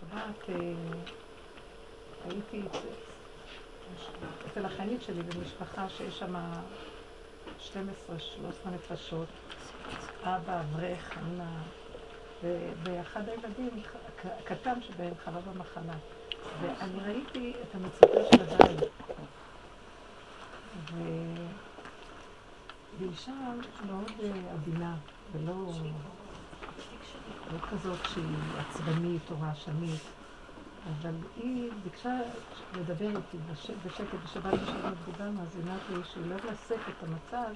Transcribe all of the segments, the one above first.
בשבת אה, הייתי אצל החנית שלי במשפחה שיש שם 12-13 נפשות, אבא, אברך, אמא, ואחד הילדים, הקטן שבהם חווה במחלה. ואני ראיתי את המצוקה של הבית. ואישה מאוד אה, עדינה, ולא לא כזאת שהיא עצבנית או רעשנית, אבל היא ביקשה לדבר איתי בשקט, בשבת בשבת דיברנו, אז היא אמרת לי שהיא לא לשאת את המצב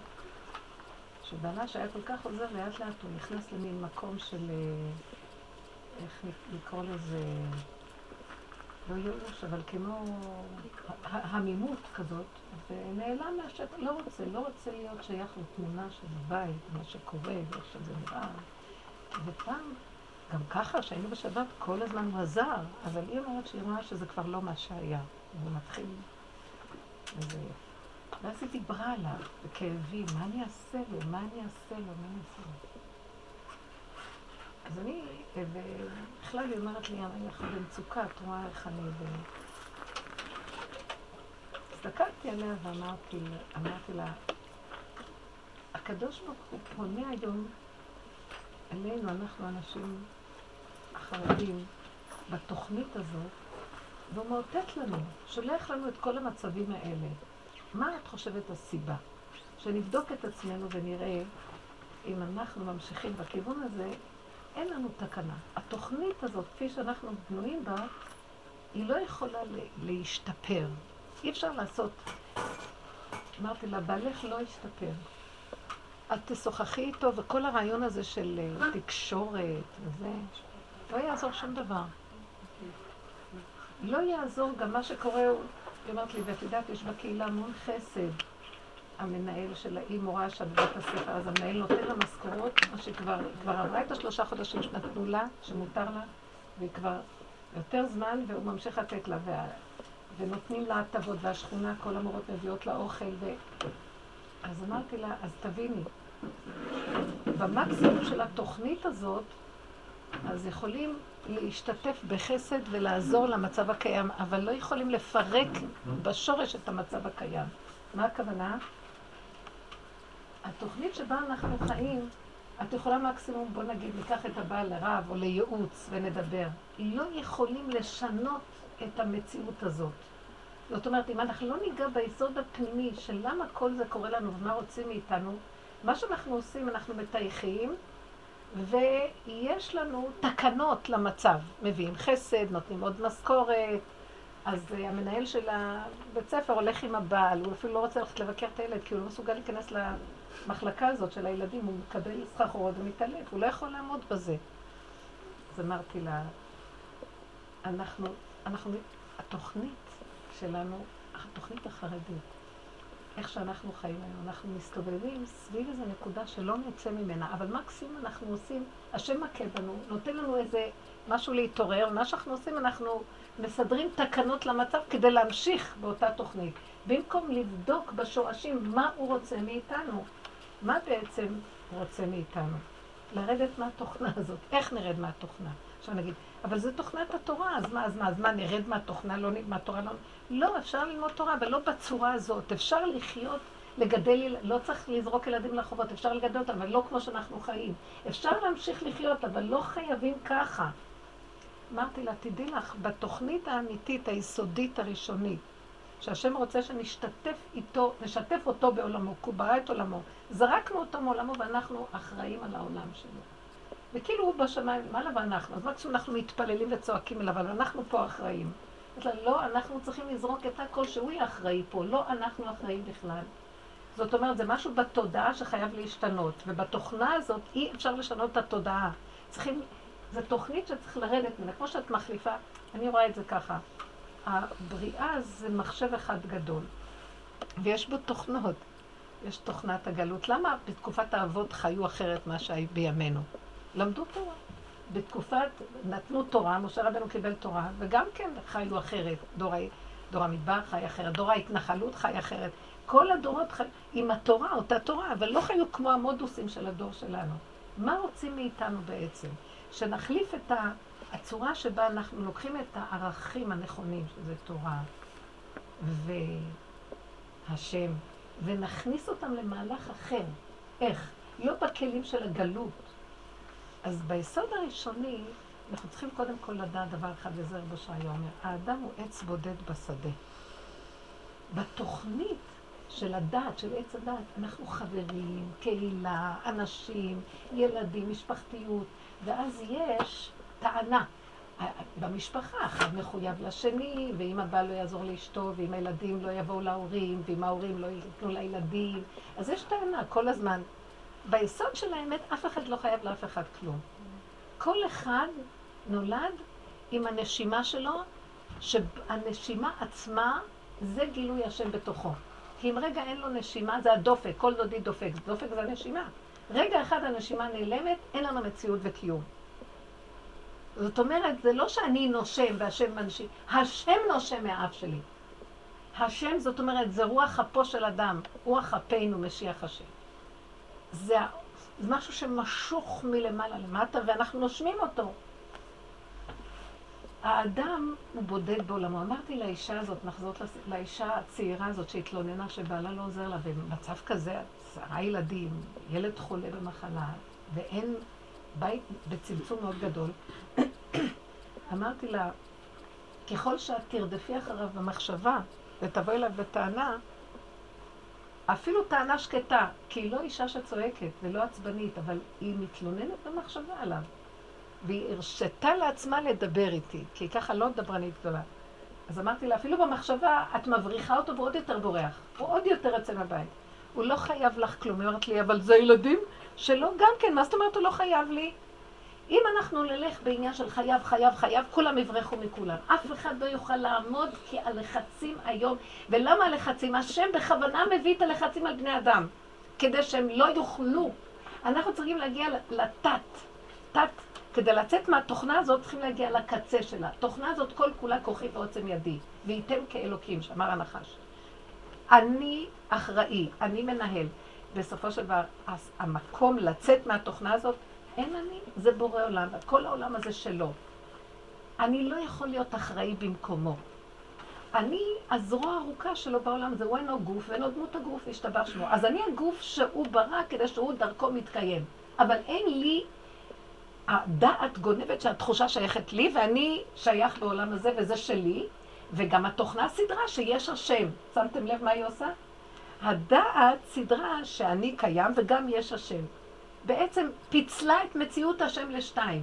שבעלה שהיה כל כך עוזר לאט לאט הוא נכנס למין מקום של, אה, איך לקרוא לזה, לא ייאוש, אבל כמו המימות כזאת, ונעלם מהשטח, לא רוצה, לא רוצה להיות שייך לתמונה של הבית, מה שקורה ואיך שזה נראה. ופעם, גם ככה, כשהיינו בשבת, כל הזמן הוא עזר, אבל היא אומרת שהיא רואה שזה כבר לא מה שהיה. הוא מתחיל... וזה... ואז היא דיברה עליו, בכאבים, מה אני אעשה לו, מה אני אעשה לו, מה אני אעשה לו. אז אני, ובכלל היא אומרת לי, אנחנו במצוקה, את רואה איך אני... ו... הסתכלתי עליה ואמרתי אמרתי לה, הקדוש ברוך הוא פונה היום אלינו, אנחנו אנשים החרדים, בתוכנית הזאת, והוא מאותת לנו, שולח לנו את כל המצבים האלה. מה את חושבת הסיבה? שנבדוק את עצמנו ונראה אם אנחנו ממשיכים בכיוון הזה, אין לנו תקנה. התוכנית הזאת, כפי שאנחנו בנויים בה, היא לא יכולה להשתפר. אי אפשר לעשות... אמרתי לה, בעלך לא ישתפר. את תשוחחי איתו, וכל הרעיון הזה של אה, תקשורת וזה, לא יעזור שום דבר. לא יעזור גם מה שקורה, היא אומרת לי, ואת יודעת, יש בקהילה המון חסד. המנהל של האי מורה שם בבית הספר, אז המנהל נותן לה משכורות, מה שכבר כבר עברה את השלושה חודשים שנתנו לה, שמותר לה, והיא כבר יותר זמן, והוא ממשיך לתת לה. ונותנים לה הטבות, והשכונה, כל המורות מביאות לה אוכל, ו... אז אמרתי לה, אז תביני, במקסימום של התוכנית הזאת, אז יכולים להשתתף בחסד ולעזור למצב הקיים, אבל לא יכולים לפרק בשורש את המצב הקיים. מה הכוונה? התוכנית שבה אנחנו חיים, את יכולה מקסימום, בוא נגיד, ניקח את הבעל לרב או לייעוץ ונדבר. לא יכולים לשנות את המציאות הזאת. זאת אומרת, אם אנחנו לא ניגע ביסוד הפנימי של למה כל זה קורה לנו ומה רוצים מאיתנו, מה שאנחנו עושים, אנחנו מטייחים, ויש לנו תקנות למצב. מביאים חסד, נותנים עוד משכורת, אז uh, המנהל של הבית ספר הולך עם הבעל, הוא אפילו לא רוצה ללכת לבקר את הילד, כי הוא לא מסוגל להיכנס למחלקה הזאת של הילדים, הוא מקבל סחרחורות ומתעלף, הוא לא יכול לעמוד בזה. אז אמרתי לה, אנחנו, אנחנו, התוכנית שלנו, התוכנית החרדית, איך שאנחנו חיים היום, אנחנו מסתובבים סביב איזו נקודה שלא נצא ממנה, אבל מקסימום אנחנו עושים, השם מכה בנו, נותן לנו איזה משהו להתעורר, מה שאנחנו עושים, אנחנו מסדרים תקנות למצב כדי להמשיך באותה תוכנית. במקום לבדוק בשורשים מה הוא רוצה מאיתנו, מה בעצם הוא רוצה מאיתנו? לרדת מהתוכנה הזאת. איך נרד מהתוכנה? עכשיו נגיד, אבל זה תוכנת התורה, אז מה, אז מה, אז מה, נרד מהתוכנה, לא נרד מהתורה, לא... לא, אפשר ללמוד תורה, אבל לא בצורה הזאת. אפשר לחיות, לגדל, לא צריך לזרוק ילדים לרחובות, אפשר לגדל אותם, אבל לא כמו שאנחנו חיים. אפשר להמשיך לחיות, אבל לא חייבים ככה. אמרתי לה, תדעי לך, בתוכנית האמיתית, היסודית, הראשונית, שהשם רוצה שנשתתף איתו, נשתף אותו בעולמו, כי הוא ברא את עולמו. זרקנו אותו מעולמו ואנחנו אחראים על העולם שלו. וכאילו הוא בשמיים, מה למה אנחנו? אז מקסימום אנחנו מתפללים וצועקים אליו, אבל אנחנו פה אחראים. אז לא, אנחנו צריכים לזרוק את הכל שהוא יהיה אחראי פה, לא אנחנו אחראים בכלל. זאת אומרת, זה משהו בתודעה שחייב להשתנות, ובתוכנה הזאת אי אפשר לשנות את התודעה. צריכים זו תוכנית שצריך לרדת ממנה. כמו שאת מחליפה, אני רואה את זה ככה. הבריאה זה מחשב אחד גדול, ויש בו תוכנות. יש תוכנת הגלות. למה בתקופת האבות חיו אחרת מה שהיה בימינו? למדו תורה. בתקופת, נתנו תורה, משה רבנו קיבל תורה, וגם כן חיו אחרת. דור, דור המדבר חי אחרת, דור ההתנחלות חי אחרת. כל הדורות חי עם התורה, אותה תורה, אבל לא חיו כמו המודוסים של הדור שלנו. מה רוצים מאיתנו בעצם? שנחליף את הצורה שבה אנחנו לוקחים את הערכים הנכונים, שזה תורה והשם, ונכניס אותם למהלך אחר. איך? לא בכלים של הגלות. אז ביסוד הראשוני, אנחנו צריכים קודם כל לדעת דבר אחד, וזה רבו שהיה אומר, האדם הוא עץ בודד בשדה. בתוכנית של הדת, של עץ הדת, אנחנו חברים, קהילה, אנשים, ילדים, משפחתיות, ואז יש טענה. במשפחה, אחד מחויב לשני, ואם הבעל לא יעזור לאשתו, ואם הילדים לא יבואו להורים, ואם ההורים לא ייתנו לילדים, אז יש טענה כל הזמן. ביסוד של האמת, אף אחד לא חייב לאף אחד כלום. כל אחד נולד עם הנשימה שלו, שהנשימה עצמה זה גילוי השם בתוכו. כי אם רגע אין לו נשימה, זה הדופק, כל דודי דופק. דופק זה הנשימה. רגע אחד הנשימה נעלמת, אין לנו מציאות וקיום. זאת אומרת, זה לא שאני נושם והשם מנשים, השם נושם מהאף שלי. השם, זאת אומרת, זה רוח אפו של אדם, רוח אפינו, משיח השם. זה, משהו שמשוך מלמעלה למטה, ואנחנו נושמים אותו. האדם הוא בודד בעולמו. אמרתי לאישה הזאת, נחזור לאישה הצעירה הזאת שהתלוננה שבעלה לא עוזר לה, במצב כזה, עשרה ילדים, ילד חולה במחלה, ואין בית בצמצום מאוד גדול. אמרתי לה, ככל שאת תרדפי אחריו במחשבה ותבואי אליו בטענה, אפילו טענה שקטה, כי היא לא אישה שצועקת ולא עצבנית, אבל היא מתלוננת במחשבה עליו. והיא הרשתה לעצמה לדבר איתי, כי היא ככה לא דברנית גדולה. אז אמרתי לה, אפילו במחשבה, את מבריחה אותו ועוד יותר בורח. הוא עוד יותר יוצא מהבית. הוא לא חייב לך כלום. היא אומרת לי, אבל זה ילדים שלא גם כן, מה זאת אומרת הוא לא חייב לי? אם אנחנו נלך בעניין של חייב, חייב, חייב, כולם יברחו מכולם. אף אחד לא יוכל לעמוד כי הלחצים היום, ולמה הלחצים? השם בכוונה מביא את הלחצים על בני אדם, כדי שהם לא יוכלו. אנחנו צריכים להגיע לתת, תת, כדי לצאת מהתוכנה הזאת צריכים להגיע לקצה שלה. התוכנה הזאת כל כולה כוחי ועוצם ידי, וייתם כאלוקים, שאמר הנחש. אני אחראי, אני מנהל. בסופו של דבר, המקום לצאת מהתוכנה הזאת אין אני, זה בורא עולם, כל העולם הזה שלו. אני לא יכול להיות אחראי במקומו. אני הזרוע הארוכה שלו בעולם, זה הוא אינו גוף ואינו דמות הגוף, השתבח שמו. אז אני הגוף שהוא ברא כדי שהוא דרכו מתקיים. אבל אין לי, הדעת גונבת שהתחושה שייכת לי, ואני שייך בעולם הזה וזה שלי, וגם התוכנה סדרה שיש השם. שמתם לב מה היא עושה? הדעת סדרה שאני קיים וגם יש השם. בעצם פיצלה את מציאות השם לשתיים.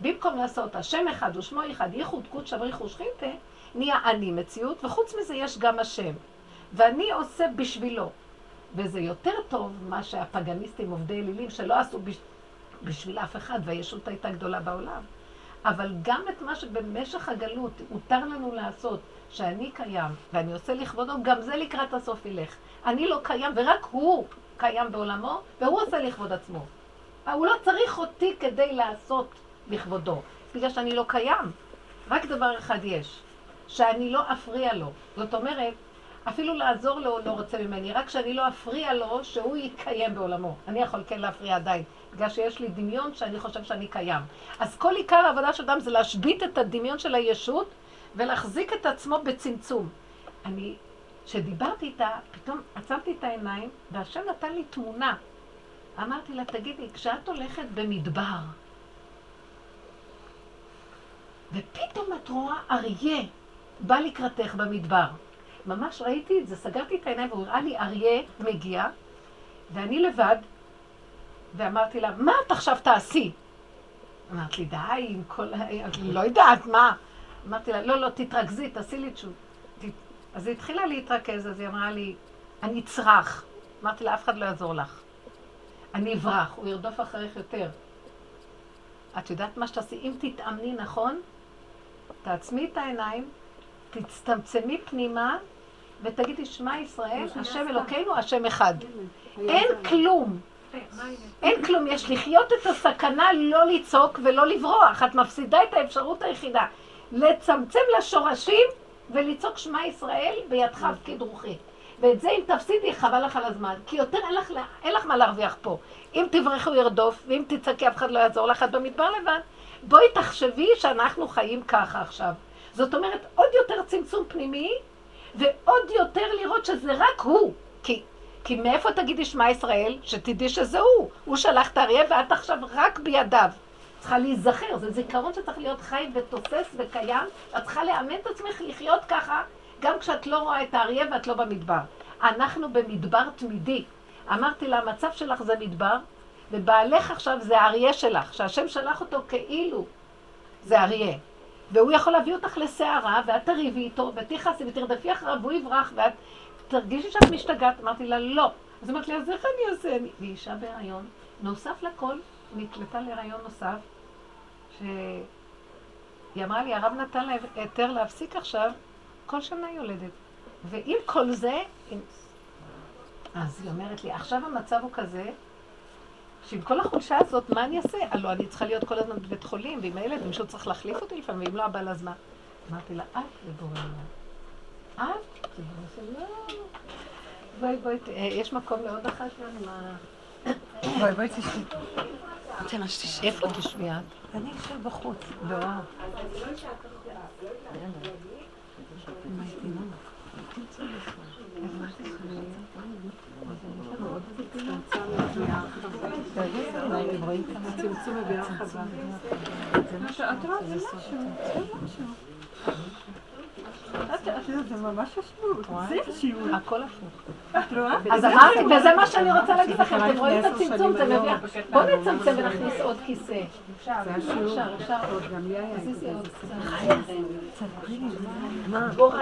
במקום לעשות השם אחד ושמו אחד, ייחוד קודש אבריך ושכינתה, נהיה אני מציאות, וחוץ מזה יש גם השם. ואני עושה בשבילו. וזה יותר טוב מה שהפגניסטים, עובדי אלילים, שלא עשו בש... בשביל אף אחד, והישות הייתה גדולה בעולם. אבל גם את מה שבמשך הגלות הותר לנו לעשות, שאני קיים, ואני עושה לכבודו, גם זה לקראת הסוף ילך. אני לא קיים, ורק הוא קיים בעולמו, והוא עושה לכבוד עצמו. הוא לא צריך אותי כדי לעשות לכבודו, בגלל שאני לא קיים. רק דבר אחד יש, שאני לא אפריע לו. זאת אומרת, אפילו לעזור לו הוא לא רוצה ממני, רק שאני לא אפריע לו שהוא יקיים בעולמו. אני יכול כן להפריע עדיין, בגלל שיש לי דמיון שאני חושב שאני קיים. אז כל עיקר העבודה של אדם זה להשבית את הדמיון של הישות ולהחזיק את עצמו בצמצום. אני כשדיברתי איתה, פתאום עצמתי את העיניים, והשם נתן לי תמונה. אמרתי לה, תגידי, כשאת הולכת במדבר, ופתאום את רואה אריה בא לקראתך במדבר. ממש ראיתי את זה, סגרתי את העיניים והוא הראה לי אריה מגיע, ואני לבד, ואמרתי לה, מה את עכשיו תעשי? אמרת לי, די, עם כל ה... לא יודעת, מה? אמרתי לה, לא, לא, תתרכזי, תעשי לי תשוב. אז היא התחילה להתרכז, אז היא אמרה לי, אני אצרח. אמרתי לה, אף אחד לא יעזור לך. אני אברח, הוא ירדוף אחריך יותר. את יודעת מה שתעשי? אם תתאמני נכון, תעצמי את העיניים, תצטמצמי פנימה, ותגידי, שמע ישראל, השם אלוקינו, השם אחד. אין כלום. אין כלום, יש לחיות את הסכנה לא לצעוק ולא לברוח. את מפסידה את האפשרות היחידה. לצמצם לשורשים ולצעוק שמע ישראל בידך פקיד רוחי. ואת זה אם תפסידי, חבל לך על הזמן. כי יותר אין לך, אין לך מה להרוויח פה. אם תברכי הוא ירדוף, ואם תצעקי אף אחד לא יעזור לך, את במדבר לבד. בואי תחשבי שאנחנו חיים ככה עכשיו. זאת אומרת, עוד יותר צמצום פנימי, ועוד יותר לראות שזה רק הוא. כי, כי מאיפה תגידי שמע ישראל? שתדעי שזה הוא. הוא שלח את האריה ואת עכשיו רק בידיו. צריכה להיזכר, זה זיכרון שצריך להיות חי ותופס וקיים. את צריכה לאמן את עצמך לחיות ככה, גם כשאת לא רואה את האריה ואת לא במדבר. אנחנו במדבר תמידי. אמרתי לה, המצב שלך זה מדבר, ובעלך עכשיו זה האריה שלך, שהשם שלח אותו כאילו זה אריה. והוא יכול להביא אותך לסערה, ואת תריבי איתו, ותכעסי ותרדפי אחריו, והוא יברח, ואת תרגישי שאת משתגעת. אמרתי לה, לא. אז אמרתי לי, אז איך אני אעשה? והיא אישה בהיריון. נוסף לכל, נקלטה להיריון נוסף, שהיא אמרה לי, הרב נתן לה היתר להפסיק עכשיו, כל שנה יולדת. ועם כל זה, אז היא אומרת לי, עכשיו המצב הוא כזה, שעם כל החולשה הזאת, מה אני אעשה? הלוא אני צריכה להיות כל הזמן בבית חולים, ועם הילד, מישהו צריך להחליף אותי לפעמים, ואם לא הבעל אז מה? אמרתי לה, את לבורא עולם. את? לא. בואי, בואי, אה, יש מקום לעוד אחת גם? בואי, בואי תשבי. זה מה. איפה תשבי את? אני אשב בחוץ. לא. זה ממש השיעור, זה השיעור. הכל הפוך. את רואה? אז אמרתי, וזה מה שאני רוצה להגיד לכם, אתם רואים את הצמצום, זה מביא... בואו נצמצם ונכניס עוד כיסא. זה. אפשר, אפשר עוד. גם לי היה תזיזי עוד קצת.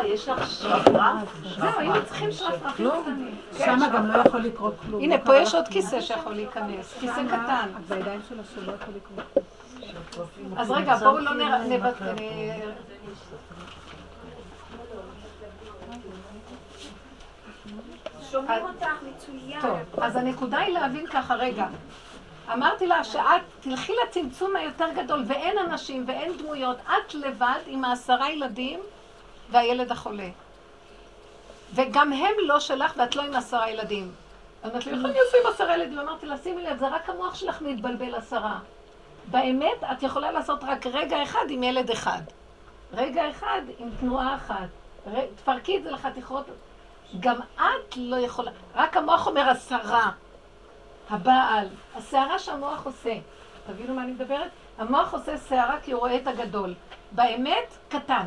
יש לך שרפרף? זהו, היינו צריכים שרפרפים קטנים. שם גם לא יכול לקרות כלום. הנה, פה יש עוד כיסא שיכול להיכנס, כיסא קטן. בידיים שלה שלא יכול לקרות כלום. אז רגע, בואו לא נבט... שומעים אותך מצוין. טוב, אז הנקודה היא להבין ככה, רגע. אמרתי לה שאת תלכי לצמצום היותר גדול, ואין אנשים ואין דמויות, את לבד עם העשרה ילדים והילד החולה. וגם הם לא שלך ואת לא עם עשרה ילדים. אמרת לי, איך אני עושה עם עשרה ילדים? אמרתי לה, שימי לב, זה רק המוח שלך מתבלבל עשרה. באמת, את יכולה לעשות רק רגע אחד עם ילד אחד. רגע אחד עם תנועה אחת. תפרקי את זה לחתיכות. גם את לא יכולה, רק המוח אומר עשרה. הבעל, הסערה שהמוח עושה. תבינו מה אני מדברת? המוח עושה סערה כי הוא רואה את הגדול. באמת, קטן.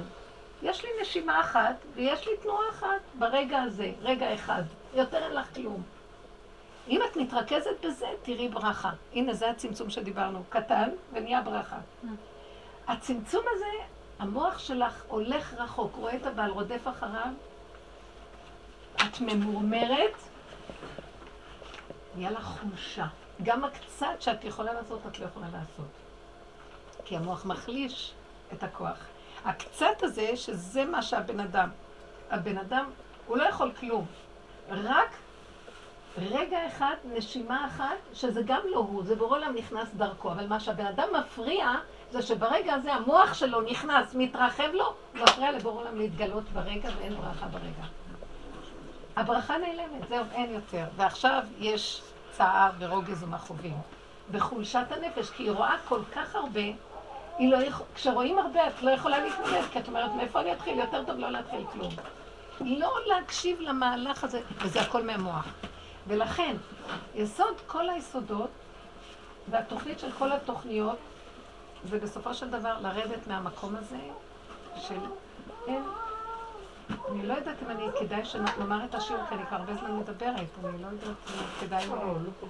יש לי נשימה אחת ויש לי תנועה אחת ברגע הזה, רגע אחד. יותר אין לך כלום. אם את מתרכזת בזה, תראי ברכה. הנה, זה הצמצום שדיברנו. קטן ונהיה ברכה. הצמצום הזה, המוח שלך הולך רחוק, רואה את הבעל, רודף אחריו, את ממורמרת, נהיה לך חולשה. גם הקצת שאת יכולה לעשות, את לא יכולה לעשות. כי המוח מחליש את הכוח. הקצת הזה, שזה מה שהבן אדם, הבן אדם, הוא לא יכול כלום. רק רגע אחד, נשימה אחת, שזה גם לא הוא, זה בורא עולם נכנס דרכו. אבל מה שהבן אדם מפריע, זה שברגע הזה המוח שלו נכנס, מתרחב לו, מפריע לבורא עולם להתגלות ברגע ואין ברכה ברגע. הברכה נעלמת, זהו, אין יותר. ועכשיו יש צער ורוגז ומכאובים. בחולשת הנפש, כי היא רואה כל כך הרבה, היא לא יכול, כשרואים הרבה את לא יכולה להתמודד, כי את אומרת, מאיפה אני אתחיל? יותר טוב לא להתחיל כלום. לא להקשיב למהלך הזה, וזה הכל מהמוח. ולכן, יסוד כל היסודות, והתוכנית של כל התוכניות, זה בסופו של דבר לרדת מהמקום הזה של אין אני לא יודעת אם אני, כדאי שנאמר את השיר, כי אני כבר הרבה זמן מדברת, אני לא יודעת אם כדאי...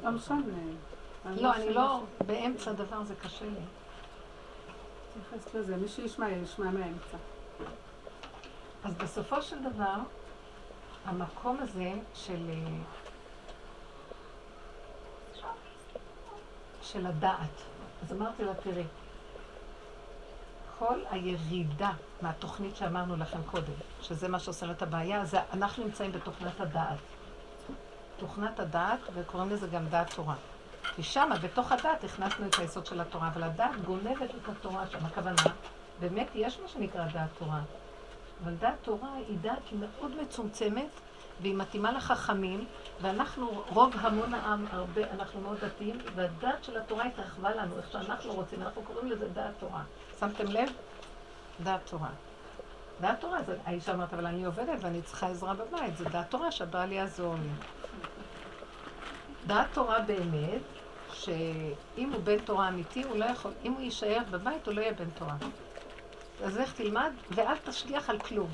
לא משנה. לא, אני לא, באמצע דבר זה קשה לי. תתייחס לזה, מי שישמע, ישמע מהאמצע. אז בסופו של דבר, המקום הזה של... של הדעת. אז אמרתי לה, תראי, כל הירידה מהתוכנית שאמרנו לכם קודם, שזה מה שעושה את הבעיה, זה אנחנו נמצאים בתוכנת הדעת. תוכנת הדעת, וקוראים לזה גם דעת תורה. כי שמה, בתוך הדעת, הכנסנו את היסוד של התורה, אבל הדעת גונבת את התורה שם. הכוונה, באמת יש מה שנקרא דעת תורה. אבל דעת תורה היא דעת מאוד מצומצמת, והיא מתאימה לחכמים, ואנחנו, רוב המון העם, הרבה, אנחנו מאוד דתיים, והדת של התורה התרחבה לנו, איך שאנחנו רוצים, אנחנו קוראים לזה דעת תורה. שמתם לב? דעת תורה. דעת תורה, זה, האישה אומרת, אבל אני עובדת ואני צריכה עזרה בבית, זה דעת תורה שהבעל יעזור לי. דעת תורה באמת, שאם הוא בן תורה אמיתי, הוא לא יכול, אם הוא יישאר בבית, הוא לא יהיה בן תורה. אז לך תלמד, ואל תשגיח על כלום.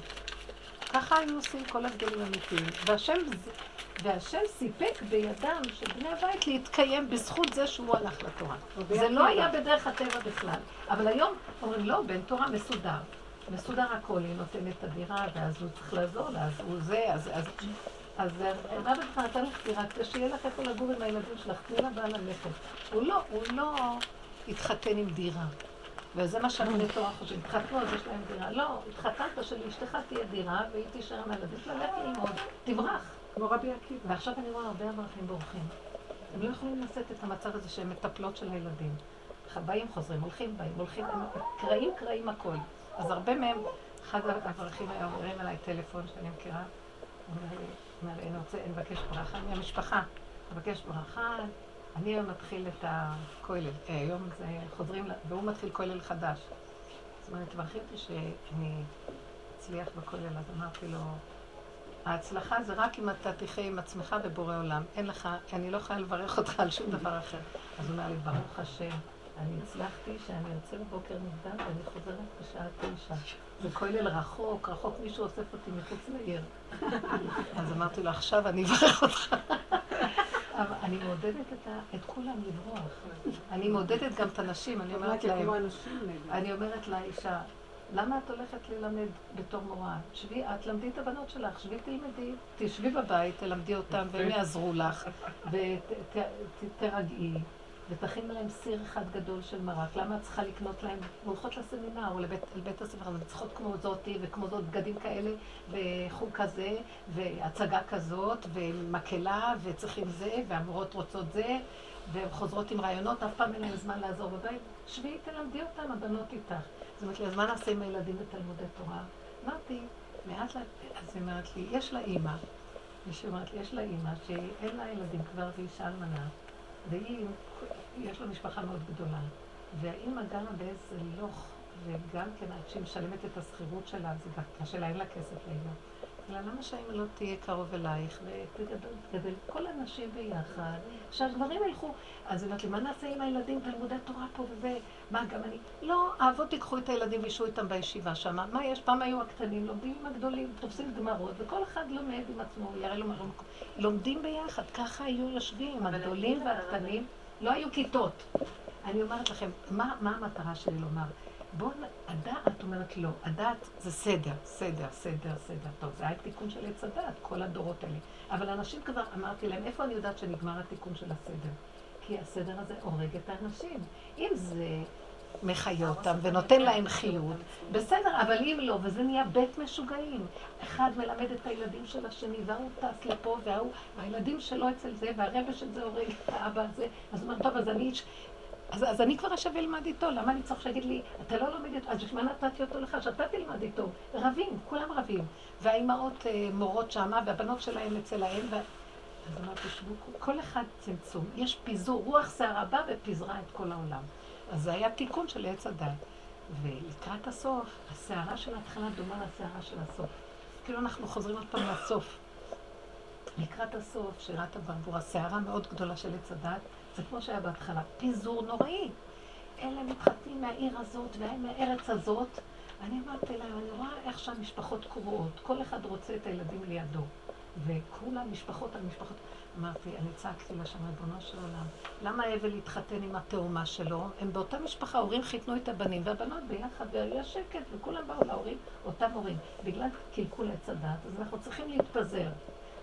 ככה היו עושים כל הגדולים האמיתיים. והשם, והשם סיפק בידם של בני הבית להתקיים בזכות זה שהוא הלך לתורה. זה לא היה בדרך הטבע בכלל. אבל היום אומרים, לא, בן תורה מסודר. מסודר הכל, היא נותנת את הדירה, ואז הוא צריך לעזור לה, אז הוא זה, אז... אז אז רב לך נתן לך דירה כדי שיהיה לך איפה לגור עם הילדים שלך, תני לה בעל הלחם. הוא לא, הוא לא התחתן עם דירה. וזה מה שהבני תורה חושבים, התחתנו אז יש להם דירה. לא, התחתנת שלאשתך תהיה דירה והיא תישאר עם הילדים שלה, לך ללמוד, תברח. כמו רבי עקיבא. ועכשיו אני רואה הרבה אברכים בורחים. הם לא יכולים לשאת את המצב הזה שהם מטפלות של הילדים. באים, חוזרים, הולכים, באים, הולכים, קרעים, קרעים הכל. אז הרבה מהם, אחד האברכים היה אומרים אליי טלפון שאני מכירה, הוא אומר לי, אני רוצה, אני מבקש ברכה מהמשפחה, אני מבקש ברכה, אני היום מתחיל את הכולל, אה, היום זה חוזרים, והוא מתחיל כולל חדש. זאת אומרת, תברכי שאני אצליח בכולל, אז אמרתי לו, ההצלחה זה רק אם אתה תחיה עם עצמך בבורא עולם. אין לך, אני לא יכולה לברך אותך על שום דבר אחר. אז הוא אומר לי, ברוך השם, אני הצלחתי שאני יוצא בבוקר מוקדם ואני חוזרת בשעה תשע. זה כולל רחוק, רחוק מישהו אוסף אותי מחוץ לעיר. אז אמרתי לו, עכשיו אני אברך אותך. אני מעודדת את, כולם לברוח. אני מעודדת גם את הנשים, אני אומרת להם, אני אומרת לאישה, למה את הולכת ללמד בתור מורה? שבי, את למדי את הבנות שלך, שבי תלמדי, תשבי בבית, תלמדי אותם והם יעזרו לך, ותרגעי. ותכין להם סיר אחד גדול של מרק. למה את צריכה לקנות להם? הולכות לסמינר או לבית, לבית הספר, הן צריכות כמו זאתי וכמו זאת בגדים כאלה, וחוג כזה, והצגה כזאת, ומקהלה, וצריכים זה, והמורות רוצות זה, והן חוזרות עם רעיונות, אף פעם אין להן זמן לעזור בבית. שבי, תלמדי אותם, הבנות איתך. זאת אומרת לי, אז מה נעשה עם הילדים בתלמודי תורה? אמרתי, מעט לאט, אז היא אומרת לי, יש לה אימא. מישהי אומרת לי, יש לה אימא שאין לה ילדים כבר והיא אישה אלמנה. והיא, יש לה משפחה מאוד גדולה, והאימא גרה באיזה לוך, וגם כן עד שהיא משלמת את השכירות שלה, זה גם קשה לה, אין לה כסף לאימא. אלא למה שהאימא לא תהיה קרוב אלייך, ותגדל כל הנשים ביחד, שהגברים ילכו. אז היא אומרת לי, מה נעשה עם הילדים, תלמודי תורה פה וזה? מה, גם אני? לא, האבות ייקחו את הילדים וישו איתם בישיבה שם. מה יש? פעם היו הקטנים, לומדים עם הגדולים, תופסים גמרות, וכל אחד לומד עם עצמו, יראה לו מקום. לומדים ביחד, ככה היו יושבים, הגדולים והקטנים. לא היו כיתות. אני אומרת לכם, מה, מה המטרה שלי לומר? בואו, הדעת אומרת לא, הדעת זה סדר, סדר, סדר, סדר. טוב, זה היה תיקון של עץ הדעת, כל הדורות האלה. אבל אנשים כבר, אמרתי להם, איפה אני יודעת שנגמר התיקון של הסדר? כי הסדר הזה הורג את האנשים. אם זה מחיה אותם ונותן להם חיות, בסדר, אבל אם לא, וזה נהיה בית משוגעים. אחד מלמד את הילדים של השני, והוא טס לפה, וההוא, והילדים שלו אצל זה, והרבע של זה הורג את האבא הזה. אז הוא אומר, טוב, אז אני אז, אז אני כבר אשב ואלמד איתו, למה אני צריך שיגיד לי, אתה לא לומד איתו, אז בשביל מה נתתי אותו לך, שאתה תלמד איתו? רבים, כולם רבים. והאימהות אה, מורות שמה, והבנות שלהם אצל האם, ו... אז אמרתי, תשבו, כל אחד צמצום. יש פיזור, רוח שערה באה ופיזרה את כל העולם. אז זה היה תיקון של עץ הדת. ולקראת הסוף, הסערה של ההתחלה דומה לסערה של הסוף. כאילו אנחנו חוזרים עוד פעם לסוף. לקראת הסוף, שירת הברבור, הסערה מאוד גדולה של עץ הדת, זה כמו שהיה בהתחלה, פיזור נוראי. אלה מתחתנים מהעיר הזאת ומהארץ הזאת. אני אמרתי להם, אני רואה איך שהמשפחות קרועות, כל אחד רוצה את הילדים לידו. וכולם משפחות על משפחות. אמרתי, אני צעקתי לשם, ריבונו של עולם, למה אבל להתחתן עם התאומה שלו? הם באותה משפחה, ההורים חיתנו את הבנים והבנות ביחד, והיה שקט, וכולם באו להורים, אותם הורים. בגלל קלקול עץ הדת, אז אנחנו צריכים להתפזר.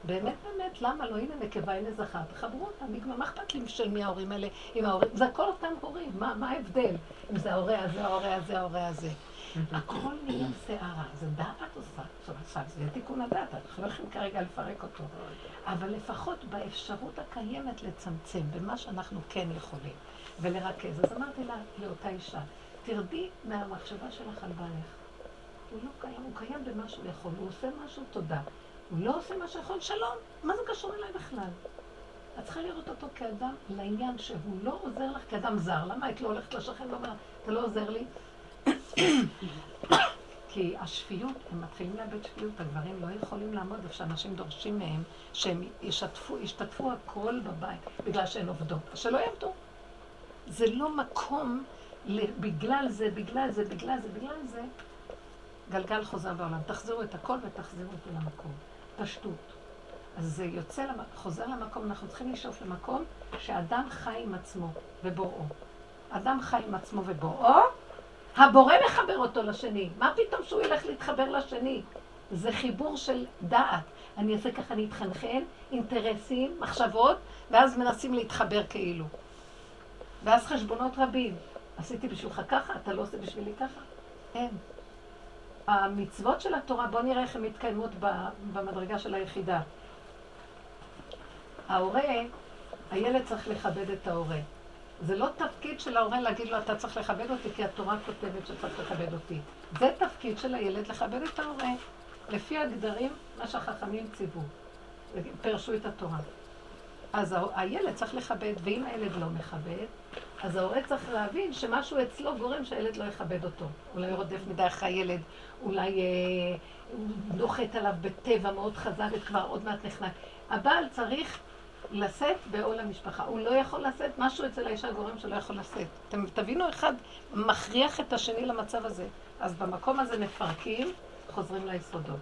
באמת באמת, למה לא? הנה נקבה, הנה זכר, תחברו אותם, נגמר, מה אכפת לי של מי ההורים האלה עם ההורים? זה הכל אותם הורים, מה, מה ההבדל? אם זה ההורה הזה, ההורה הזה, ההורה הזה. הכל נהיה שערה, זה דעת עושה. עכשיו, עכשיו, זה תיקון הדעת, אנחנו לא יכולים כרגע לפרק אותו. אבל לפחות באפשרות הקיימת לצמצם, במה שאנחנו כן יכולים, ולרכז. אז אמרתי לה, לאותה אישה, תרדי מהמחשבה שלך על בעלך. הוא לא קיים, הוא קיים במה שהוא יכול, הוא עושה משהו, תודה. הוא לא עושה מה שיכול, שלום, מה זה קשור אליי בכלל? את צריכה לראות אותו כאדם לעניין שהוא לא עוזר לך כאדם זר. למה היית לא הולכת לשכן ואומרת, אתה לא עוזר לי? כי השפיות, הם מתחילים לאבד שפיות, הגברים לא יכולים לעמוד איפה שאנשים דורשים מהם שהם ישתפו, ישתתפו הכל בבית, בגלל שהן עובדות. שלא יעבדו. זה לא מקום, בגלל זה, בגלל זה, בגלל זה, בגלל זה, גלגל חוזר בעולם. תחזירו את הכל ותחזירו אותו למקום. פשטות. אז זה יוצא, חוזר למקום, אנחנו צריכים לשאוף למקום שאדם חי עם עצמו ובוראו. אדם חי עם עצמו ובוראו, הבורא מחבר אותו לשני. מה פתאום שהוא ילך להתחבר לשני? זה חיבור של דעת. אני אעשה ככה, אני אתחנחן, אינטרסים, מחשבות, ואז מנסים להתחבר כאילו. ואז חשבונות רבים. עשיתי בשבילך ככה, אתה לא עושה בשבילי ככה? אין. המצוות של התורה, בואו נראה איך הן מתקיימות במדרגה של היחידה. ההורה, הילד צריך לכבד את ההורה. זה לא תפקיד של ההורה להגיד לו, אתה צריך לכבד אותי, כי התורה כותבת שצריך לכבד אותי. זה תפקיד של הילד לכבד את ההורה, לפי הגדרים, מה שהחכמים ציוו, פירשו את התורה. אז הילד צריך לכבד, ואם הילד לא מכבד, אז ההורה צריך להבין שמשהו אצלו גורם שהילד לא יכבד אותו. אולי הוא רודף מדי אחרי הילד, אולי אה, הוא נוחת עליו בטבע מאוד חזק וכבר עוד מעט נחנק. הבעל צריך לשאת בעול המשפחה. הוא לא יכול לשאת, משהו אצל האישה גורם שלא יכול לשאת. אתם תבינו, אחד מכריח את השני למצב הזה. אז במקום הזה מפרקים, חוזרים ליסודות.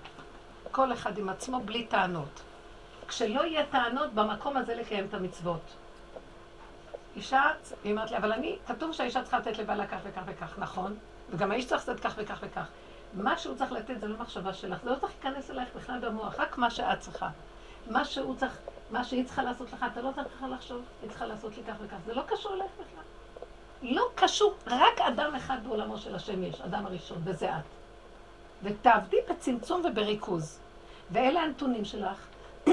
כל אחד עם עצמו בלי טענות. כשלא יהיה טענות, במקום הזה לקיים את המצוות. אישה, היא אומרת לי, אבל אני, כתוב שהאישה צריכה לתת לבעלה כך וכך וכך, נכון? וגם האיש צריך לתת כך וכך וכך. מה שהוא צריך לתת זה לא מחשבה שלך, זה לא צריך להיכנס אלייך בכלל במוח, רק מה שאת צריכה. מה שהוא צריך, מה שהיא צריכה לעשות לך, אתה לא צריך לחשוב, היא צריכה לעשות לי כך וכך. זה לא קשור אליך בכלל. לא קשור, רק אדם אחד בעולמו של השם יש, אדם הראשון, וזה את. ותעבדי בצמצום ובריכוז. ואלה הנתונים שלך.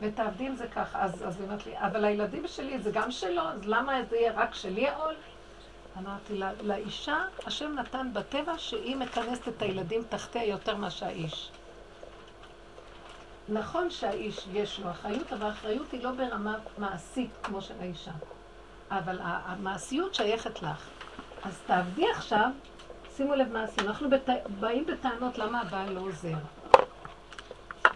ותעבדי עם זה ככה. אז, אז היא אומרת לי, אבל הילדים שלי זה גם שלו, אז למה זה יהיה רק שלי העול? אמרתי לה, לאישה, השם נתן בטבע שהיא מכנסת את הילדים תחתיה יותר מאשר האיש. נכון שהאיש יש לו אחריות, אבל האחריות היא לא ברמה מעשית כמו של האישה. אבל המעשיות שייכת לך. אז תעבדי עכשיו, שימו לב מה עשינו. אנחנו בת... באים בטענות למה הבעל לא עוזר.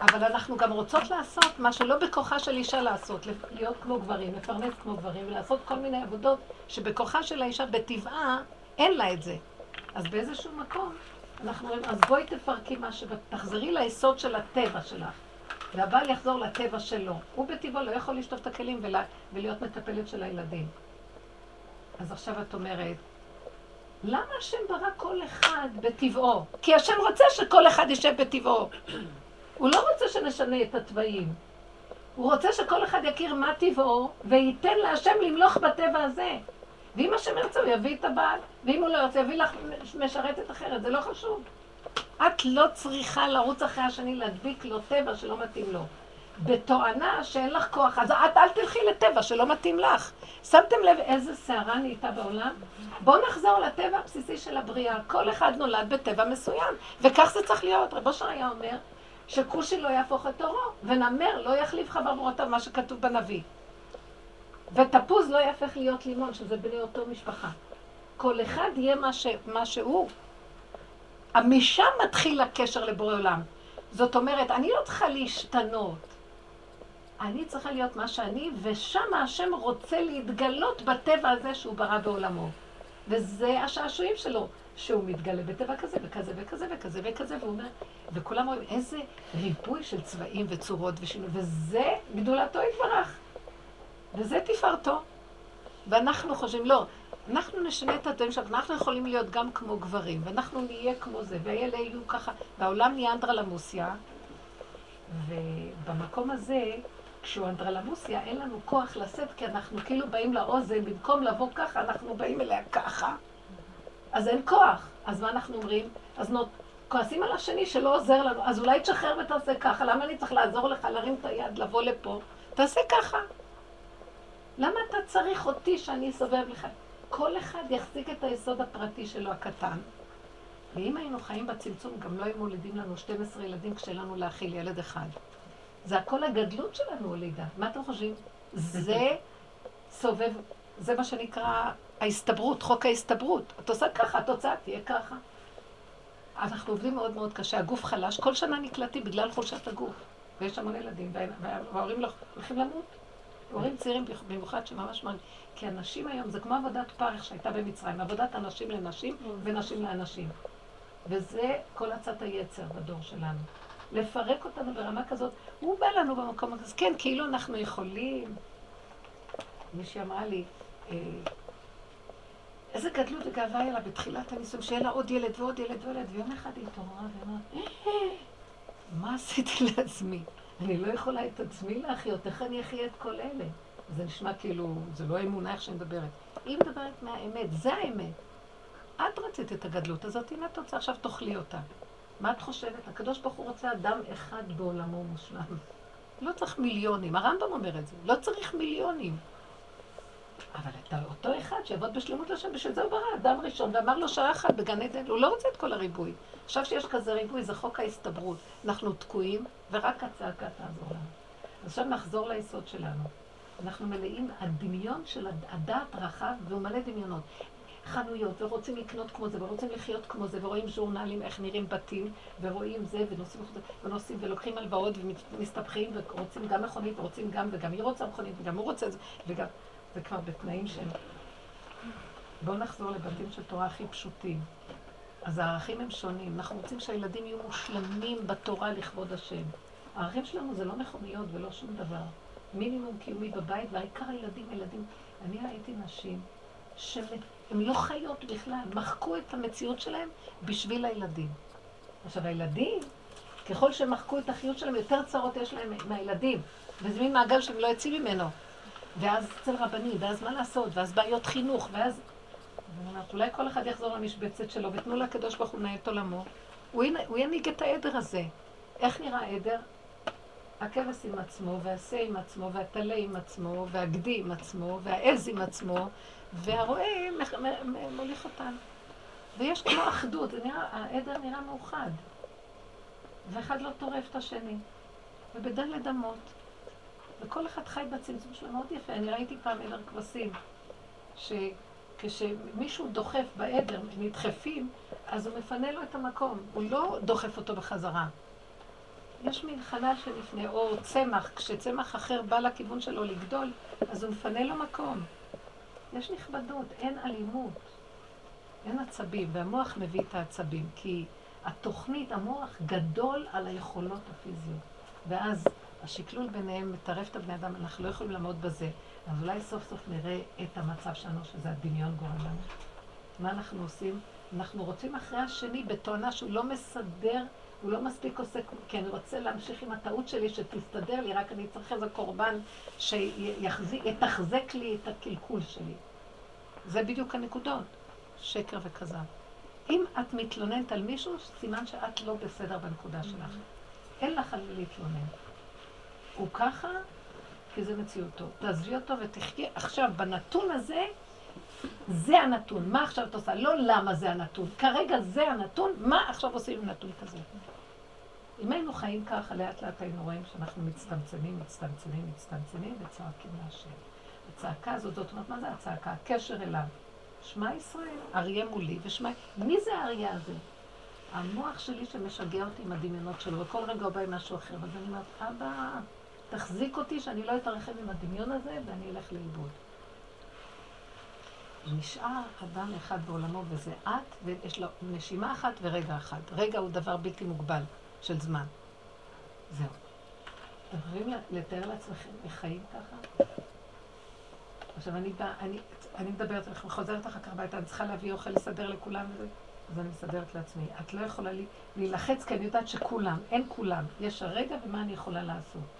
אבל אנחנו גם רוצות לעשות מה שלא בכוחה של אישה לעשות, להיות כמו גברים, לפרנס כמו גברים, ולעשות כל מיני עבודות שבכוחה של האישה, בטבעה, אין לה את זה. אז באיזשהו מקום, אנחנו אומרים, אז בואי תפרקי מה ש... תחזרי ליסוד של הטבע שלך. והבעל יחזור לטבע שלו. הוא בטבעו לא יכול לשטוף את הכלים ולה, ולהיות מטפלת של הילדים. אז עכשיו את אומרת, למה השם ברא כל אחד בטבעו? כי השם רוצה שכל אחד יישב בטבעו. הוא לא רוצה שנשנה את התוואים. הוא רוצה שכל אחד יכיר מה טבעו, וייתן להשם למלוך בטבע הזה. ואם השם ירצה, הוא יביא את הבעל, ואם הוא לא ירצה, יביא לך משרתת אחרת, זה לא חשוב. את לא צריכה לרוץ אחרי השני, להדביק לו טבע שלא מתאים לו. בתואנה שאין לך כוח, אז את אל תלכי לטבע שלא מתאים לך. שמתם לב איזה סערה נהייתה בעולם? בואו נחזור לטבע הבסיסי של הבריאה. כל אחד נולד בטבע מסוים, וכך זה צריך להיות. רבו אושר היה אומר שכושי לא יהפוך את תורו, ונמר לא יחליף חבר מורתיו, מה שכתוב בנביא. ותפוז לא יהפך להיות לימון, שזה בני אותו משפחה. כל אחד יהיה מה, ש... מה שהוא. משם מתחיל הקשר לבורא עולם. זאת אומרת, אני לא צריכה להשתנות. אני צריכה להיות מה שאני, ושם השם רוצה להתגלות בטבע הזה שהוא ברא בעולמו. וזה השעשועים שלו, שהוא מתגלה בטבע כזה וכזה וכזה וכזה וכזה, והוא אומר, וכולם רואים איזה ריבוי של צבעים וצורות ושינוי, וזה גדולתו יתברך. וזה תפארתו. ואנחנו חושבים, לא, אנחנו נשנה את הדברים שלנו, אנחנו יכולים להיות גם כמו גברים, ואנחנו נהיה כמו זה, ואלה יהיו ככה, והעולם נהיה אנדרלמוסיה, ובמקום הזה, כשהוא אנדרלמוסיה, אין לנו כוח לשאת, כי אנחנו כאילו באים לאוזן, במקום לבוא ככה, אנחנו באים אליה ככה. אז אין כוח. אז מה אנחנו אומרים? אז נות... כועסים על השני שלא עוזר לנו, אז אולי תשחרר ותעשה ככה, למה אני צריך לעזור לך להרים את היד, לבוא לפה? תעשה ככה. למה אתה צריך אותי שאני אסובב לך? כל אחד יחזיק את היסוד הפרטי שלו הקטן, ואם היינו חיים בצמצום, גם לא היו מולידים לנו 12 ילדים כשאין לנו להאכיל ילד אחד. זה הכל הגדלות שלנו הולידה. מה אתם חושבים? זה סובב, זה מה שנקרא ההסתברות, חוק ההסתברות. את עושה ככה, התוצאה תהיה ככה. אנחנו עובדים מאוד מאוד קשה, הגוף חלש, כל שנה נקלטים בגלל חולשת הגוף. ויש המון ילדים, וההורים לא הולכים למות. הורים צעירים במיוחד שממש מרגישים. כי הנשים היום, זה כמו עבודת פרך שהייתה במצרים, עבודת הנשים לנשים ונשים לאנשים. וזה כל עצת היצר בדור שלנו. לפרק אותנו ברמה כזאת, הוא בא לנו במקום הזה, כן, כאילו אנחנו יכולים. מישהי אמרה לי, אה, איזה גדלות וגאווה היה לה בתחילת הניסוי, שיהיה לה עוד ילד ועוד ילד ועוד ילד, ויום אחד היא התעוררה ואמרה, אה, מה עשיתי לעצמי? אני לא יכולה את עצמי להחיות, איך אני אחיה את כל אלה? זה נשמע כאילו, זה לא אמונה איך שאני מדברת. היא מדברת מהאמת, זה האמת. את רצית את הגדלות הזאת, הנה את רוצה, עכשיו תאכלי אותה. מה את חושבת? הקדוש ברוך הוא רוצה אדם אחד בעולמו מושלם. לא צריך מיליונים, הרמב"ם אומר את זה, לא צריך מיליונים. אבל את אותו אחד שיעבוד בשלמות לשם, בשביל זה הוא ברא, אדם ראשון, ואמר לו שעה אחת בגן עדן, הוא לא רוצה את כל הריבוי. עכשיו שיש כזה ריבוי, זה חוק ההסתברות. אנחנו תקועים, ורק הצעקה תעזור לנו. עכשיו נחזור ליסוד שלנו. אנחנו מלאים, הדמיון של הדעת רחב, והוא מלא דמיונות. חנויות, ורוצים לקנות כמו זה, ורוצים לחיות כמו זה, ורואים ז'ורנלים, איך נראים בתים, ורואים זה, ונוסעים, ונוסעים, ולוקחים הלוואות, ומסתבכים, ורוצים גם מכונית, ורוצים גם, וגם היא רוצה מכונית, וגם הוא רוצה זה, וגם... זה כבר בתנאים של... בואו נחזור לבתים של תורה הכי פשוטים. אז הערכים הם שונים. אנחנו רוצים שהילדים יהיו מושלמים בתורה לכבוד השם. הערכים שלנו זה לא מכוניות ולא שום דבר. מינימום קיומי בבית, והעיקר הילדים, ילדים. אני ראיתי נשים שהן לא חיות בכלל, מחקו את המציאות שלהם בשביל הילדים. עכשיו, הילדים, ככל שהם מחקו את החיות שלהם, יותר צרות יש להם מהילדים. וזה מין מעגל שהם לא יוצאים ממנו. ואז אצל רבנים, ואז מה לעשות, ואז בעיות חינוך, ואז... אולי כל אחד יחזור למשבצת שלו, ותנו לקדוש ברוך הוא לנהל את עולמו. הוא, ינהיג את העדר הזה. איך נראה העדר? הכבש עם עצמו, והשה עם עצמו, והטלה עם עצמו, והגדי עם עצמו, והעז עם עצמו, והרועה מוליך אותנו. ויש כמו אחדות, נראה, העדר נראה מאוחד. ואחד לא טורף את השני. ובדלת אמות. וכל אחד חי בצמצום שלו מאוד יפה. אני ראיתי פעם עדר כבשים, שכשמישהו דוחף בעדר, נדחפים, אז הוא מפנה לו את המקום, הוא לא דוחף אותו בחזרה. יש מין חלל שלפני, או צמח, כשצמח אחר בא לכיוון שלו לגדול, אז הוא מפנה לו מקום. יש נכבדות, אין אלימות, אין עצבים, והמוח מביא את העצבים, כי התוכנית, המוח גדול על היכולות הפיזיות. ואז השקלול ביניהם מטרף את הבני אדם, אנחנו לא יכולים לעמוד בזה. אז אולי סוף סוף נראה את המצב שלנו, שזה הדמיון גורם לנו. מה אנחנו עושים? אנחנו רוצים אחרי השני בתואנה שהוא לא מסדר, הוא לא מספיק עושה, כי אני רוצה להמשיך עם הטעות שלי שתסתדר לי, רק אני צריך איזה קורבן שיתחזק לי את הקלקול שלי. זה בדיוק הנקודות, שקר וכזב. אם את מתלוננת על מישהו, סימן שאת לא בסדר בנקודה שלך. אין לך על מי להתלונן. הוא ככה, כי זה מציאותו. תעזבי אותו ותחכי. עכשיו, בנתון הזה, זה הנתון. מה עכשיו את עושה? לא למה זה הנתון. כרגע זה הנתון, מה עכשיו עושים עם נתון כזה? אם היינו חיים ככה, לאט לאט היינו רואים שאנחנו מצטמצמים, מצטמצמים, מצטמצמים וצועקים להשם. הצעקה הזאת, זאת אומרת, מה זה הצעקה? הקשר אליו. שמע ישראל, אריה מולי ושמע... מי זה האריה הזה? המוח שלי שמשגע אותי עם הדמיונות שלו, וכל רגע הוא בא עם משהו אחר. אז אני אומרת, אבא, תחזיק אותי שאני לא אתרחב עם הדמיון הזה ואני אלך לאיבוד. נשאר אדם אחד בעולמו וזה את, ויש לו נשימה אחת ורגע אחד. רגע הוא דבר בלתי מוגבל של זמן. זהו. אתם יכולים לתאר לעצמכם איך חיים ככה? עכשיו אני באה, אני, אני מדברת, אני חוזרת אחר כך הביתה, אני צריכה להביא אוכל לסדר לכולם וזה. אז אני מסדרת לעצמי. את לא יכולה להילחץ כי אני יודעת שכולם, אין כולם. יש הרגע ומה אני יכולה לעשות.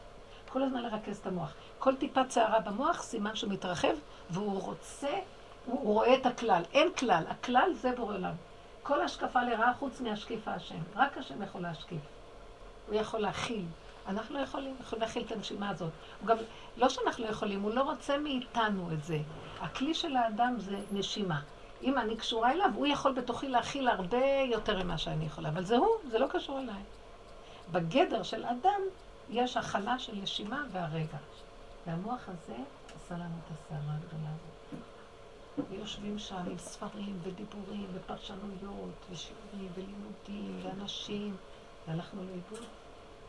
כל הזמן לרכז את המוח. כל טיפת שערה במוח, סימן שהוא מתרחב, והוא רוצה, הוא, הוא רואה את הכלל. אין כלל, הכלל זה בורא עולם. כל השקפה לרעה חוץ מהשקיף השם. רק השם יכול להשקיף. הוא יכול להכיל. אנחנו לא יכולים, יכולים להכיל את הנשימה הזאת. הוא גם, לא שאנחנו לא יכולים, הוא לא רוצה מאיתנו את זה. הכלי של האדם זה נשימה. אם אני קשורה אליו, הוא יכול בתוכי להכיל הרבה יותר ממה שאני יכולה, אבל זה הוא, זה לא קשור אליי. בגדר של אדם יש הכלה של נשימה והרגע. והמוח הזה עשה לנו את הסערה הגדולה הזאת. ויושבים שם עם ספרים ודיבורים ופרשנויות ושיעורים ולימודים ואנשים, והלכנו לאיבוד.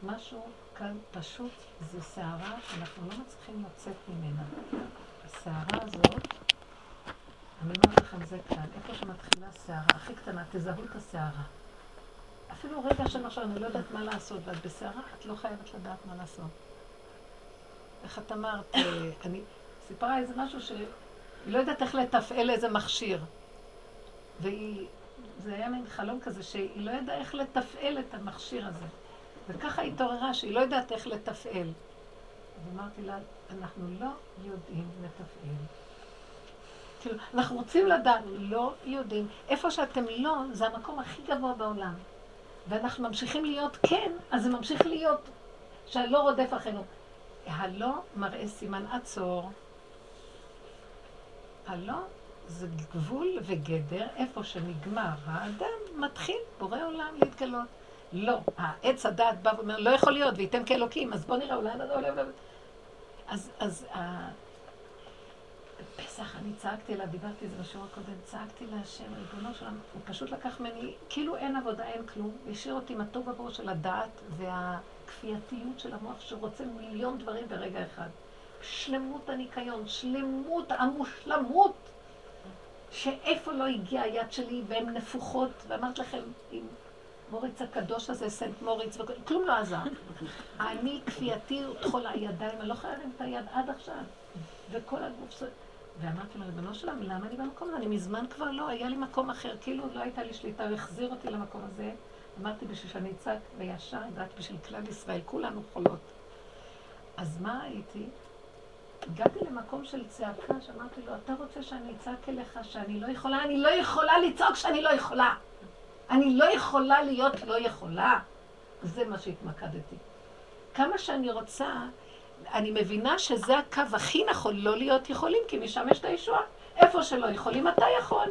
משהו כאן פשוט, זו סערה שאנחנו לא מצליחים לצאת ממנה. הסערה הזאת, אני אומרת לכם, זה כאן, איפה שמתחילה הסערה, הכי קטנה, תזהו את הסערה. אפילו רגע של מחשב, אני לא יודעת מה לעשות, ואת בסערה, את לא חייבת לדעת מה לעשות. איך את אמרת, אה, אני, סיפרה איזה משהו שהיא לא יודעת איך לתפעל איזה מכשיר. והיא, זה היה מין חלום כזה, שהיא לא ידעה איך לתפעל את המכשיר הזה. וככה התעוררה שהיא לא יודעת איך לתפעל. אז אמרתי לה, אנחנו לא יודעים לתפעל. כאילו, אנחנו רוצים לדעת, לא יודעים. איפה שאתם לא, זה המקום הכי גבוה בעולם. ואנחנו ממשיכים להיות כן, אז זה ממשיך להיות שהלא רודף אחרינו. הלא מראה סימן עצור. הלא זה גבול וגדר, איפה שנגמר האדם, מתחיל בורא עולם להתגלות. לא, העץ הדעת בא ואומר, לא יכול להיות, וייתם כאלוקים, אז בואו נראה, אולי. אז, אז בפסח אני צעקתי אליו, דיברתי על זה בשיעור הקודם, צעקתי להשם, ריבונו שלנו, הוא פשוט לקח ממני, כאילו אין עבודה, אין כלום, והשאיר אותי עם הטוב עבור של הדעת והכפייתיות של המוח שרוצה מיליון דברים ברגע אחד. שלמות הניקיון, שלמות המושלמות, שאיפה לא הגיעה היד שלי והן נפוחות, ואמרתי לכם, עם מוריץ הקדוש הזה, סנט מוריץ, כלום לא עזר. אני כפייתי וטחול הידיים, אני לא יכולה להרים את היד עד עכשיו. וכל הגוף... ואמרתי לו, ריבונו שלם, למה אני במקום הזה? אני מזמן כבר לא, היה לי מקום אחר, כאילו לא הייתה לי שליטה, הוא החזיר אותי למקום הזה. אמרתי, בשביל שאני אצעק וישר, הגעתי בשביל כלל ישראל, כולנו חולות. אז מה הייתי? הגעתי למקום של צעקה, שאמרתי לו, אתה רוצה שאני אצעק אליך שאני לא יכולה? אני לא יכולה לצעוק שאני לא יכולה. אני לא יכולה להיות לא יכולה. זה מה שהתמקדתי. כמה שאני רוצה, אני מבינה שזה הקו הכי נכון לא להיות יכולים, כי משם יש את הישועה. איפה שלא יכולים, אתה יכול.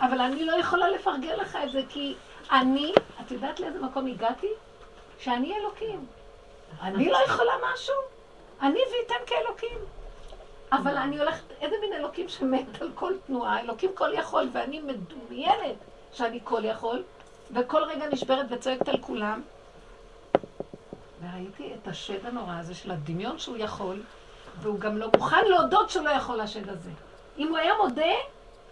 אבל אני לא יכולה לפרגן לך את זה, כי אני, את יודעת לאיזה מקום הגעתי? שאני אלוקים. אני לא יכולה משהו? אני וייתם כאלוקים. אבל אני הולכת, איזה מין אלוקים שמת על כל תנועה, אלוקים כל יכול, ואני מדומיינת שאני כל יכול, וכל רגע נשברת וצועקת על כולם. וראיתי את השד הנורא הזה של הדמיון שהוא יכול, והוא גם לא מוכן להודות שהוא לא יכול לשד הזה. אם הוא היה מודה,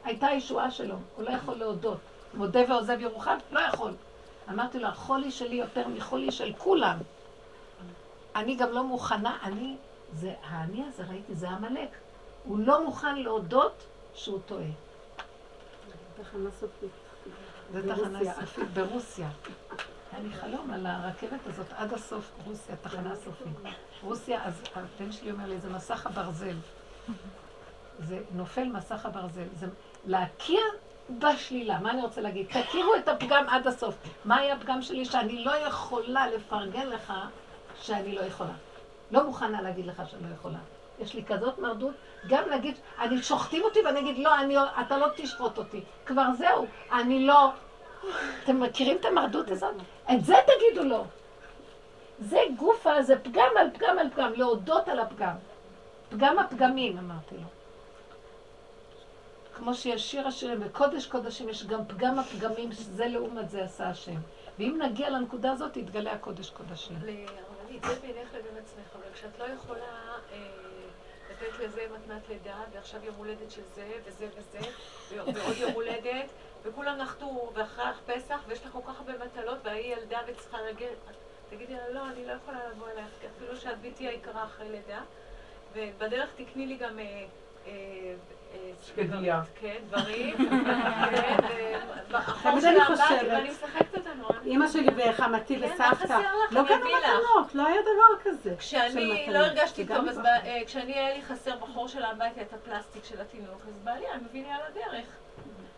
הייתה הישועה שלו. הוא לא יכול להודות. מודה ועוזב ירוחם? לא יכול. אמרתי לו, החולי שלי יותר מחולי של כולם. אני גם לא מוכנה, אני, זה, האני הזה, ראיתי, זה עמלק. הוא לא מוכן להודות שהוא טועה. תחנה סופית. זה תחנה סופית ברוסיה. היה לי חלום על הרכבת הזאת עד הסוף, רוסיה, תחנה סופית. רוסיה, אז הבן שלי אומר לי, זה מסך הברזל. זה נופל מסך הברזל. זה להכיר בשלילה. מה אני רוצה להגיד? תכירו את הפגם עד הסוף. מה היה הפגם שלי? שאני לא יכולה לפרגן לך שאני לא יכולה. לא מוכנה להגיד לך שאני לא יכולה. יש לי כזאת מרדות, גם להגיד, אני שוחטים אותי ואני אגיד, לא, אני, אתה לא תשחוט אותי. כבר זהו, אני לא... אתם מכירים את המרדות הזאת? את זה תגידו לו. זה גופה, זה פגם על פגם על פגם, להודות על הפגם. פגם הפגמים, אמרתי לו. כמו שיש שיר השירים, בקודש קודשים יש גם פגם הפגמים, שזה לעומת זה עשה השם. ואם נגיע לנקודה הזאת, יתגלה הקודש קודשים. הרבנית, זה בינך לבין עצמך, אבל כשאת לא יכולה אה, לתת לזה מתנת לידה, ועכשיו יום הולדת של זה, וזה וזה, ועוד יום הולדת, וכולם נחתו, ואחרי פסח, ויש לך כל כך הרבה מטלות, והיא ילדה וצריכה להגיע, תגידי לה, לא, אני לא יכולה לבוא אלייך, אפילו שאת ביתי היקרה אחרי לידה, ובדרך תקני לי גם... אה, אה, שקדיה. כן, דברים. כן, משחקת אותה נורא. אימא שלי וחמתי כן, וסבתא. לא קנו מתנות, לא היה דבר כזה. כשאני לא הרגשתי טוב, אז אה, כשאני היה לי חסר בחור של הבית את הפלסטיק של התינוק, אז בעלי היה מביא לי על הדרך.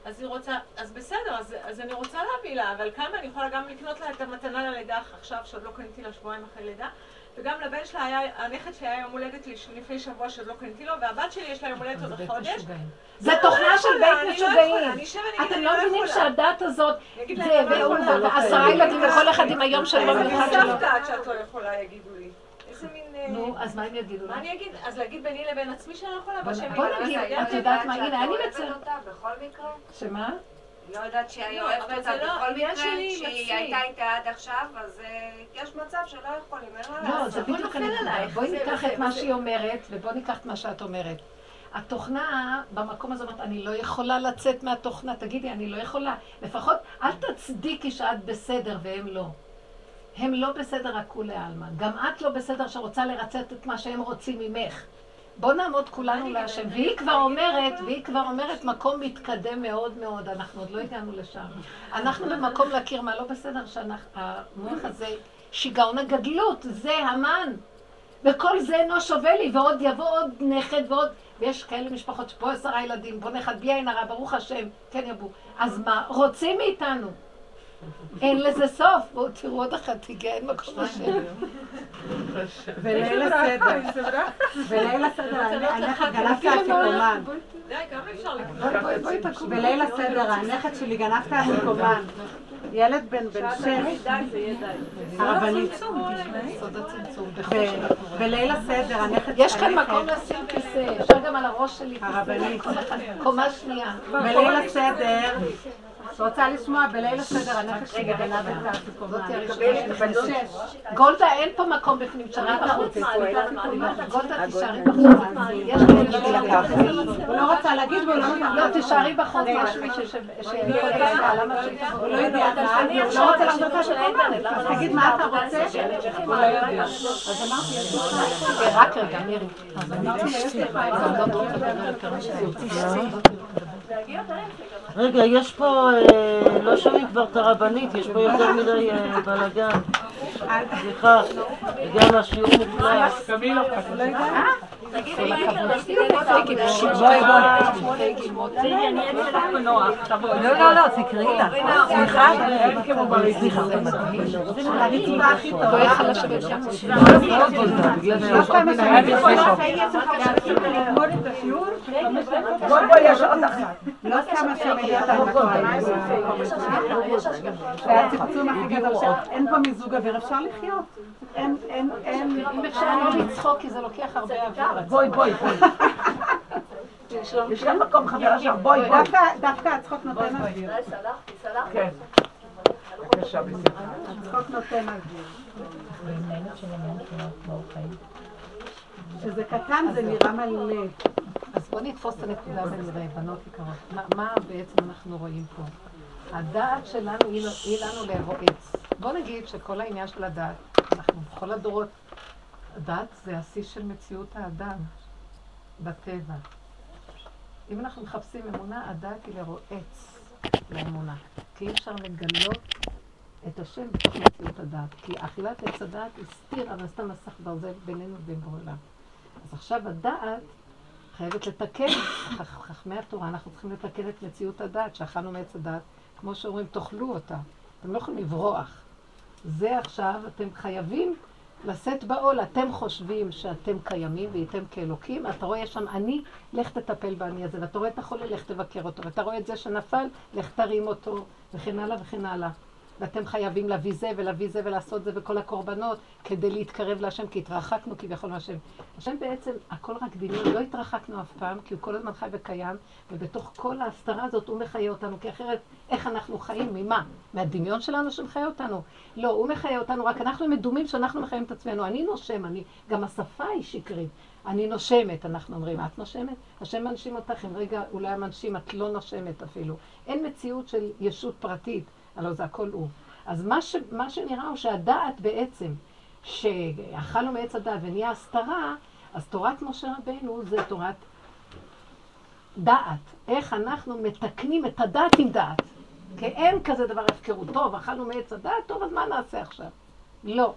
אז היא רוצה, אז בסדר, אז, אז אני רוצה להביא לה, אבל כמה אני יכולה גם לקנות לה את המתנה ללידה עכשיו, שעוד לא קניתי לה שבועיים אחרי לידה, וגם לבן שלה היה, הנכד שלי היה יום הולדת לפני שבוע שעוד לא קניתי לו, והבת שלי יש לה יום הולדת עוד חודש. זה לא, תוכנה לא של בית אני לא משוגעים. אני אתם אני לא לא מבינים. שהדת הזאת, אני אגיד זה, אני לא. עשרה ילדים וכל אחד עם היום שלו שלו. סבתא עד שאת לא יכולה, יגידו. איזה מין... אה, נו, אז מה הם יגידו? מה אני אגיד? אז להגיד ביני לבין עצמי שאני לא יכולה בשם בוא נגיד, את יודעת מה, הנה, אני מקרה? שמה? לא יודעת שהיא לא, אוהבת אותה זה לא, בכל מקרה, שהיא. הייתה איתה עד עכשיו, אז אה, יש מצב שלא יכולים, אין מה לא, לעשות. זה הכל בדיוק נופל הנקודה. בואי זה- ניקח זה- את מה זה- שהיא אומרת, ובואי ניקח את מה שאת אומרת. התוכנה במקום הזה אומרת, אני לא יכולה לצאת מהתוכנה, תגידי, אני לא יכולה. לפחות אל תצדיקי שאת בסדר והם לא. הם לא בסדר הכולי עלמא. גם את לא בסדר שרוצה לרצות את מה שהם רוצים ממך. בוא נעמוד כולנו להשם. והיא כבר אומרת? והיא כבר אומרת מקום מתקדם מאוד מאוד, אנחנו עוד לא הגענו לשם. אנחנו במקום להכיר מה לא בסדר, שהמוח הזה, שיגעון הגדלות, זה המן. וכל זה אינו שווה לי, ועוד יבוא עוד נכד ועוד... ויש כאלה משפחות שפה עשרה ילדים, פה נכד בלי עין הרע, ברוך השם, כן יבוא. אז מה, רוצים מאיתנו. אין לזה סוף. בואו תראו עוד אחת תיגע, אין מקום לשם. וליל הסדר. וליל הסדר, הנכד גנבת אפיקומן. די, כמה אפשר. בליל הסדר, הנכד שלי גנבת אפיקומן. ילד בן בן שש, הרבנית. שאנחנו רואים. בליל הסדר, הנכד יש כאן מקום לשים כיסא, אפשר גם על הראש שלי כיסא. הרבנית. קומה שנייה. בליל הסדר, רוצה לשמוע, בליל הסדר הראשונה שאני שש. גולדה, אין פה מקום בפנים, תשארי בחוץ. גולדה, תישארי בחוץ. יש כאלה הוא לא רצה להגיד והוא לא נתן. לא, תישארי בחוץ, יש מישהו למה שיכול הוא לא יודע הוא לא רוצה לחזור את האפיקומן. אז תגיד מה אתה רוצה? הוא לא יודע. אז אמרתי, יש לך. רק רגע, מירי. אז אמרתי יש לך. רגע, יש פה, אה, לא שומעים כבר את הרבנית, יש פה יותר מדי אה, בלאגן. סליחה, הגענו לא, לא, לא, תקראי לה. סליחה. אין פה מיזוג אוויר, אפשר לחיות. אין, אין, אין. אם אפשר לא לצחוק, כי זה לוקח הרבה אוויר. בואי בואי בואי. יש כאן מקום חברה שם. בואי בואי. דווקא, הצחוק נותן אוויר. כן. בבקשה, בשמחה. הצחוק נותן אוויר. כשזה קטן זה נראה מלא. אז בואו נתפוס את הנקודה ונראה, בנות יקרות. מה, בעצם אנחנו רואים פה? הדעת שלנו היא, היא לנו לרועץ. בואו נגיד שכל העניין של הדעת, אנחנו בכל הדורות, הדעת זה השיא של מציאות האדם בטבע. אם אנחנו מחפשים אמונה, הדעת היא לרועץ לאמונה. כי אי אפשר לגלות את השם בתוך מציאות הדעת. כי אכילת עץ הדעת הסתירה ועשתה מסך ברזל בינינו ובין בורא עולם. אז עכשיו הדעת חייבת לתקן, חכ- חכמי התורה, אנחנו צריכים לתקן את מציאות הדעת, שאכלנו מעץ הדעת, כמו שאומרים, תאכלו אותה. אתם לא יכולים לברוח. זה עכשיו, אתם חייבים לשאת בעול. אתם חושבים שאתם קיימים והייתם כאלוקים, אתה רואה שם אני, לך תטפל באני הזה, ואתה רואה את החולה, לך תבקר אותו, ואתה רואה את זה שנפל, לך תרים אותו, וכן הלאה וכן הלאה. ואתם חייבים להביא זה ולהביא זה ולעשות זה וכל הקורבנות כדי להתקרב להשם, כי התרחקנו כביכול מהשם. השם בעצם, הכל רק דמיון, לא התרחקנו אף פעם, כי הוא כל הזמן חי וקיים, ובתוך כל ההסתרה הזאת הוא מחיה אותנו, כי אחרת, איך אנחנו חיים? ממה? מהדמיון שלנו שמחיה אותנו? לא, הוא מחיה אותנו, רק אנחנו מדומים שאנחנו מחיים את עצמנו. אני נושם, אני, גם השפה היא שקרית. אני נושמת, אנחנו אומרים. את נושמת? השם מנשים אותך, אם רגע אולי המנשים, את לא נושמת אפילו. אין מציאות של ישות פרטית, הלוא זה הכל הוא. אז מה, ש, מה שנראה הוא שהדעת בעצם, שאכלנו מעץ הדעת ונהיה הסתרה, אז תורת משה רבנו זה תורת דעת. איך אנחנו מתקנים את הדעת עם דעת. כי אין כזה דבר הפקרות. טוב, אכלנו מעץ הדעת, טוב, אז מה נעשה עכשיו? לא.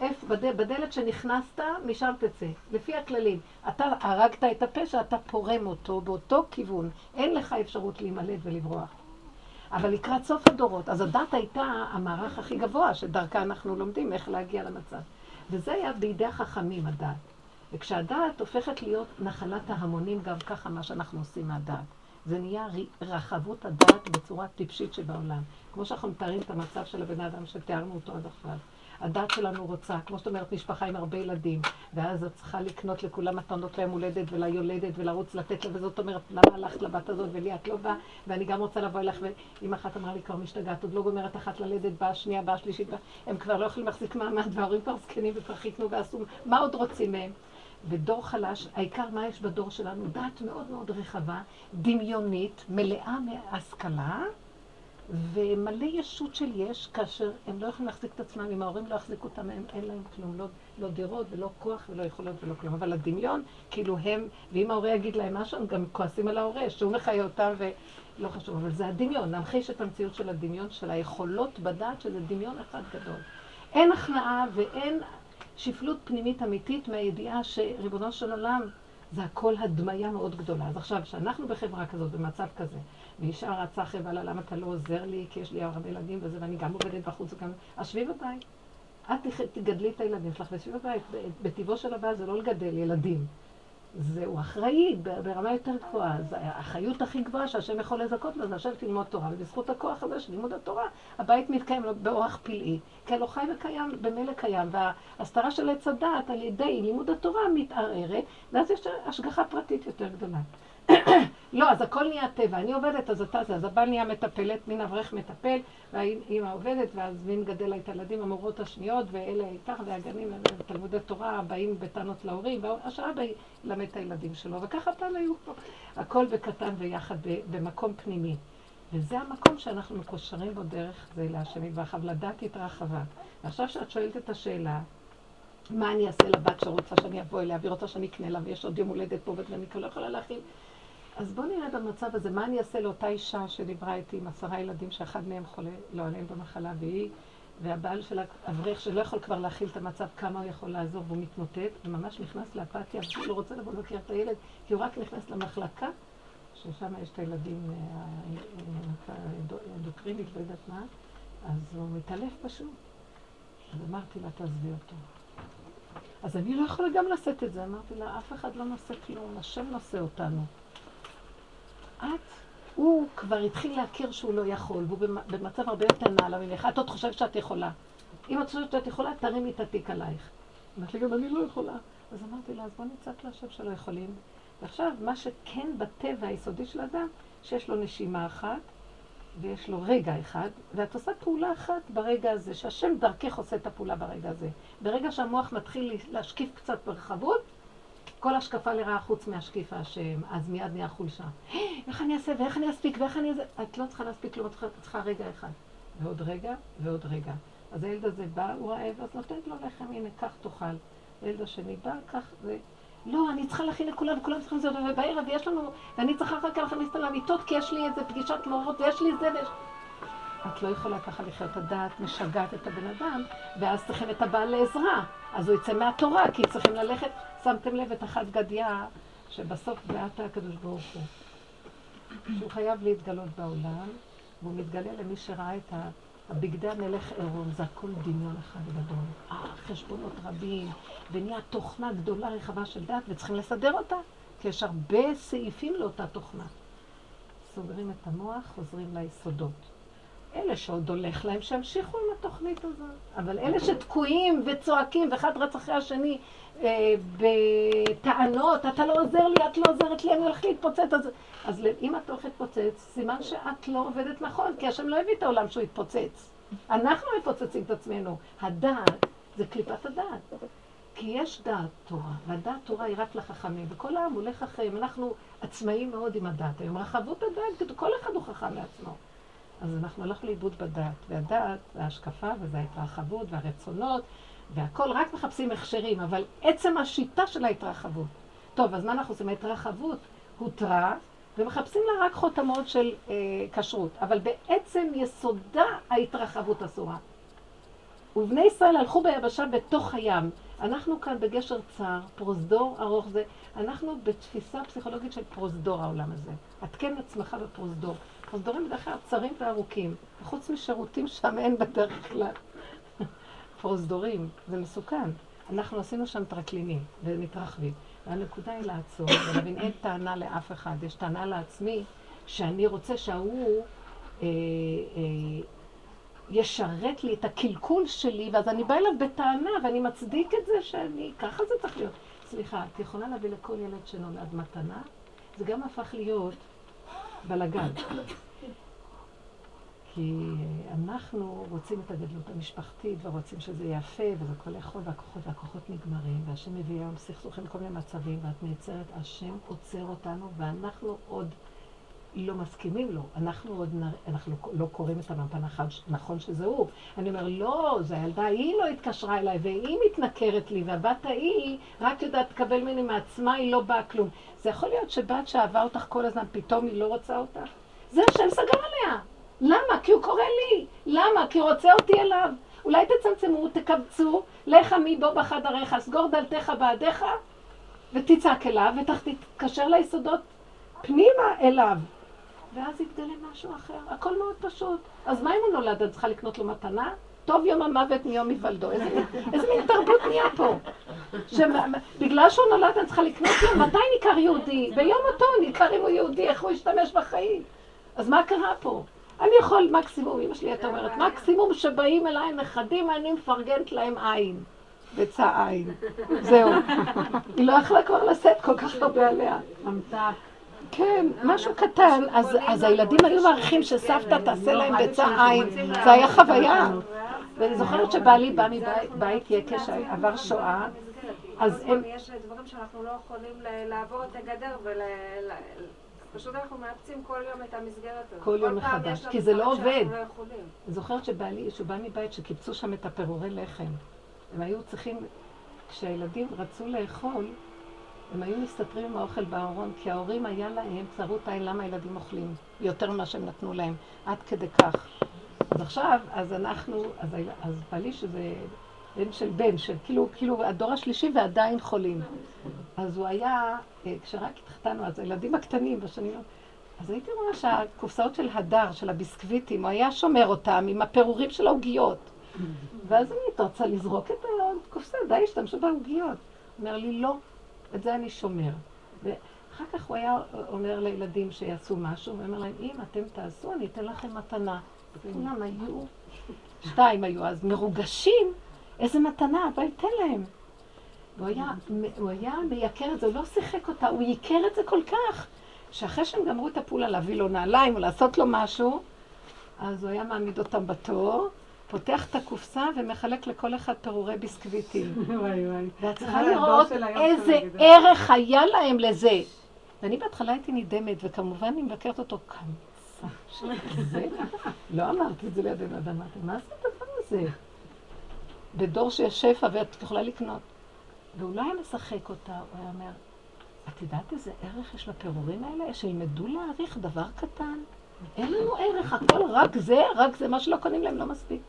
איפה, בד- בדלת שנכנסת, משם תצא. לפי הכללים. אתה הרגת את הפשע, אתה פורם אותו באותו כיוון. אין לך אפשרות להימלט ולברוח. אבל לקראת סוף הדורות, אז הדת הייתה המערך הכי גבוה, שדרכה אנחנו לומדים איך להגיע למצב. וזה היה בידי החכמים, הדת. וכשהדעת הופכת להיות נחלת ההמונים, גם ככה מה שאנחנו עושים מהדעת. זה נהיה רחבות הדעת בצורה טיפשית שבעולם. כמו שאנחנו מתארים את המצב של הבן אדם שתיארנו אותו עד עכשיו. הדת שלנו רוצה, כמו שאת אומרת, משפחה עם הרבה ילדים, ואז את צריכה לקנות לכולם מתנות ליום הולדת וליולדת ולרוץ לתת לה, וזאת אומרת, למה הלכת לבת הזאת ולי את לא באה, ואני גם רוצה לבוא אליך, ואמא אחת אמרה לי, כבר משתגעת, עוד לא גומרת אחת ללדת, באה שנייה, באה שלישית, באה, הם כבר לא יכולים להחזיק מעמד, וההורים כבר זקנים וכבר חיכנו ועשו, מה עוד רוצים מהם? ודור חלש, העיקר מה יש בדור שלנו? דעת מאוד מאוד רחבה, דמיונית, מלאה מהשכלה, ומלא ישות של יש, כאשר הם לא יכולים להחזיק את עצמם, אם ההורים לא יחזיקו אותם, הם, אין להם כלום, לא, לא דירות ולא כוח ולא יכולות ולא כלום. אבל הדמיון, כאילו הם, ואם ההורה יגיד להם משהו, הם גם כועסים על ההורה, שהוא מחיה אותם ולא חשוב, אבל זה הדמיון, להמחיש את המציאות של הדמיון, של היכולות בדעת, שזה דמיון אחד גדול. אין הכנעה ואין שפלות פנימית אמיתית מהידיעה שריבונו של עולם זה הכל הדמיה מאוד גדולה. אז עכשיו, כשאנחנו בחברה כזאת, במצב כזה, ואישה רצה אחרי למה אתה לא עוזר לי? כי יש לי הרבה ילדים וזה, ואני גם עובדת בחוץ וגם... אז שבי בבית. את תגדלי את הילדים שלך ושבי בבית. בטבעו של הבעל זה לא לגדל ילדים. זהו אחראי ברמה יותר גבוהה. זה האחריות הכי גבוהה שהשם יכול לזכות לה, זה לשבת ללמוד תורה. ובזכות הכוח הזה של לימוד התורה, הבית מתקיים לו באורח פלאי. כי הלוא חי וקיים, במילא קיים. וההסתרה של עץ הדעת על ידי לימוד התורה מתערערת, ואז יש השגחה פרטית יותר גדולה. לא, אז הכל נהיה טבע. אני עובדת, אז אתה זה. אז הבעל נהיה מטפלת, מין אברך מטפל, והאימא עובדת, ואז מין גדל לה את הילדים, המורות השניות, ואלה ככה, והגנים, ותלמודי תורה, באים בטענות להורים, והשעה בא ללמד את הילדים שלו. וככה פעם היו פה. הכל בקטן ויחד במקום פנימי. וזה המקום שאנחנו מקושרים בו דרך זה להשם יתברך, אבל לדעת התרחבה. ועכשיו שאת שואלת את השאלה, מה אני אעשה לבת שרוצה שאני אבוא אליה, והיא רוצה שאני אקנה לה, ויש עוד יום הולדת פה, ואני כבר לא יכולה להכיל. אז בואו נראה במצב הזה, מה אני אעשה לאותה אישה שדיברה איתי עם עשרה ילדים, שאחד מהם חולה, לא עליהם במחלה, והיא, והבעל שלה, אברך שלא יכול כבר להכיל את המצב, כמה הוא יכול לעזור, והוא מתמוטט, וממש נכנס לאפתיה, והוא לא רוצה לבוא לבקר את הילד, כי הוא רק נכנס למחלקה, ששם יש את הילדים אה, האנדוקרינית, לא יודעת מה, אז הוא מתעלף פשוט. אז אמרתי לה, תעזבי אותו. אז אני לא יכולה גם לשאת את זה. אמרתי לה, אף אחד לא נושא כלום, השם נושא אותנו. את, הוא כבר התחיל להכיר שהוא לא יכול, והוא במ- במצב הרבה יותר נעלה ממך. את עוד חושבת שאת יכולה. אם את חושבת שאת יכולה, תרימי את התיק עלייך. אמרתי גם אני לא יכולה. אז אמרתי לה, אז בוא נצעק להשם שלא יכולים. ועכשיו, מה שכן בטבע היסודי של אדם, שיש לו נשימה אחת, ויש לו רגע אחד, ואת עושה פעולה אחת ברגע הזה, שהשם דרכך עושה את הפעולה ברגע הזה. ברגע שהמוח מתחיל להשקיף קצת ברחבות, כל השקפה לרעה חוץ מהשקיף השם, אז מיד נהיה חולשה. איך אני אעשה ואיך אני אספיק ואיך אני... את לא צריכה להספיק כלום, את צריכה- את רגע אחד. ועוד רגע ועוד רגע. אז הילד הזה בא, הוא רעב, אז נותנת לו לחם, הנה, קח תאכל. הילד השני בא, קח ו... לא, אני צריכה להכין לכולם, וכולם צריכים לזה, ובערב יש לנו, ואני צריכה אחר כך להכניס אותם למיטות, כי יש לי איזה פגישת מורות, ויש לי זה ויש... את לא יכולה ככה לחיות, הדעת משגעת את הבן אדם, ואז צריכים את הבעל לעזרה. אז הוא יצא מהתורה, כי צריכים ללכת, שמתם לב את אחת גדיה, שבסוף בעט הקדוש ברוך הוא. שהוא חייב להתגלות בעולם, והוא מתגלה למי שראה את ה... הבגדי המלך עירום, זה הכל דמיון אחד גדול. אה, חשבונות רבים, ונהיה תוכנה גדולה רחבה של דת, וצריכים לסדר אותה, כי יש הרבה סעיפים לאותה תוכנה. סוגרים את המוח, חוזרים ליסודות. אלה שעוד הולך להם, שימשיכו עם התוכנית הזאת. אבל אלה שתקועים וצועקים, ואחד רץ אחרי השני אה, בטענות, אתה לא עוזר לי, את לא עוזרת לי, אני הולכת להתפוצץ. אז, אז אם את הולכת להתפוצץ, סימן שאת לא עובדת נכון, כי השם לא הביא את העולם שהוא יתפוצץ. אנחנו מפוצצים את עצמנו. הדעת זה קליפת הדעת. כי יש דעת תורה, והדעת תורה היא רק לחכמים, וכל העם הולך אחריהם. אנחנו עצמאים מאוד עם הדעת היום. רחבות הדעת, כל אחד הוא חכם לעצמו. אז אנחנו הלכנו לאיבוד בדעת, והדעת זה ההשקפה וזה ההתרחבות והרצונות, והכל רק מחפשים הכשרים, אבל עצם השיטה של ההתרחבות. טוב, אז מה אנחנו עושים? ההתרחבות הותרה, ומחפשים לה רק חותמות של אה, כשרות, אבל בעצם יסודה ההתרחבות אסורה. ובני ישראל הלכו ביבשה בתוך הים. אנחנו כאן בגשר צר, פרוזדור ארוך זה, אנחנו בתפיסה פסיכולוגית של פרוזדור העולם הזה. עדכן עצמך בפרוזדור. פרוזדורים בדרך כלל צרים וארוכים, וחוץ משירותים שם אין בדרך כלל. פרוזדורים, זה מסוכן. אנחנו עשינו שם טרקלינים ומתרחבים. והנקודה היא לעצור ולהבין, אין טענה לאף אחד, יש טענה לעצמי שאני רוצה שההוא אה, אה, ישרת לי את הקלקול שלי, ואז אני באה אליו בטענה ואני מצדיק את זה שאני, ככה זה צריך להיות. סליחה, את יכולה להביא לכל ילד שנולד מתנה? זה גם הפך להיות בלגן. כי אנחנו רוצים את הגדלות המשפחתית, ורוצים שזה יפה, וזה הכל יכול, והכוחות והכוחות נגמרים, והשם מביא היום סכסוכים בכל מיני מצבים, ואת נעצרת, השם עוצר אותנו, ואנחנו עוד לא מסכימים לו. אנחנו עוד נ... אנחנו לא קוראים את המפן נכון שזה הוא. אני אומר, לא, זה הילדה, היא לא התקשרה אליי, והיא מתנכרת לי, והבת ההיא רק יודעת לקבל ממני מעצמה, היא לא באה כלום. זה יכול להיות שבת שאהבה אותך כל הזמן, פתאום היא לא רוצה אותך? זה השם סגר עליה. למה? כי הוא קורא לי. למה? כי הוא רוצה אותי אליו. אולי תצמצמו, תקבצו, לך עמי בו בחדריך, סגור דלתך בעדיך, ותצעק אליו, ותתקשר ליסודות פנימה אליו. ואז יתגלה משהו אחר. הכל מאוד פשוט. אז מה אם הוא נולד? את צריכה לקנות לו מתנה? טוב יום המוות מיום היוולדו. איזה, מין תרבות נהיה פה? שבגלל שהוא נולד אני צריכה לקנות לו, מתי ניכר יהודי? ביום אותו ניכר אם הוא יהודי, איך הוא ישתמש בחיים. אז מה קרה פה? אני יכול מקסימום, אמא שלי הייתה אומרת, מקסימום שבאים אליי נכדים, אני מפרגנת להם עין. ביצה עין. זהו. היא לא יכלה כבר לשאת כל כך הרבה עליה. ממתק. כן, משהו קטן. אז הילדים היו מעריכים שסבתא תעשה להם ביצה עין. זה היה חוויה. ואני זוכרת שבעלי בא מבית יקש, עבר שואה. אז הם... יש דברים שאנחנו לא יכולים לעבור את הגדר ול... פשוט אנחנו מאפצים כל יום את המסגרת הזאת. כל יום מחדש, כי זה לא עובד. לא אני זוכרת שבעלי, שהוא בא מבית שקיבצו שם את הפירורי לחם. הם היו צריכים, כשהילדים רצו לאכול, הם היו מסתתרים עם האוכל בארון, כי ההורים היה להם צרות עין למה הילדים אוכלים, יותר ממה שהם נתנו להם, עד כדי כך. אז עכשיו, אז אנחנו, אז, אז בעלי שזה בן של בן, של כאילו, כאילו הדור השלישי ועדיין חולים. אז הוא היה, אה, כשרק התחתנו, אז הילדים הקטנים בשנים, אז הייתי רואה שהקופסאות של הדר, של הביסקוויטים, הוא היה שומר אותם עם הפירורים של העוגיות. ואז אני רוצה לזרוק את הקופסה, די, השתמשו בעוגיות. אומר לי, לא, את זה אני שומר. ואחר כך הוא היה אומר לילדים שיעשו משהו, ואומר להם, אם אתם תעשו, אני אתן לכם מתנה. כולם היו, שתיים היו אז מרוגשים, איזה מתנה, אבל תן להם. הוא היה, הוא היה מייקר את זה, הוא לא שיחק אותה, הוא ייקר את זה כל כך, שאחרי שהם גמרו את הפעולה להביא לו נעליים או לעשות לו משהו, אז הוא היה מעמיד אותם בתור, פותח את הקופסה ומחלק לכל אחד פירורי ביסקוויטים. וואי וואי. ואת צריכה לראות איזה ערך היה להם לזה. ואני בהתחלה הייתי נדהמת, וכמובן אני מבקרת אותו קמצא שכזה. לא אמרתי את זה ליד אבל אמרתי, מה זה הדבר הזה? בדור שיש שפע ואת יכולה לקנות. והוא לא היה משחק אותה, הוא היה אומר, את יודעת איזה ערך יש לפירורים האלה? שילמדו להעריך דבר קטן. אין לנו ערך, הכל רק זה, רק זה, מה שלא קונים להם לא מספיק.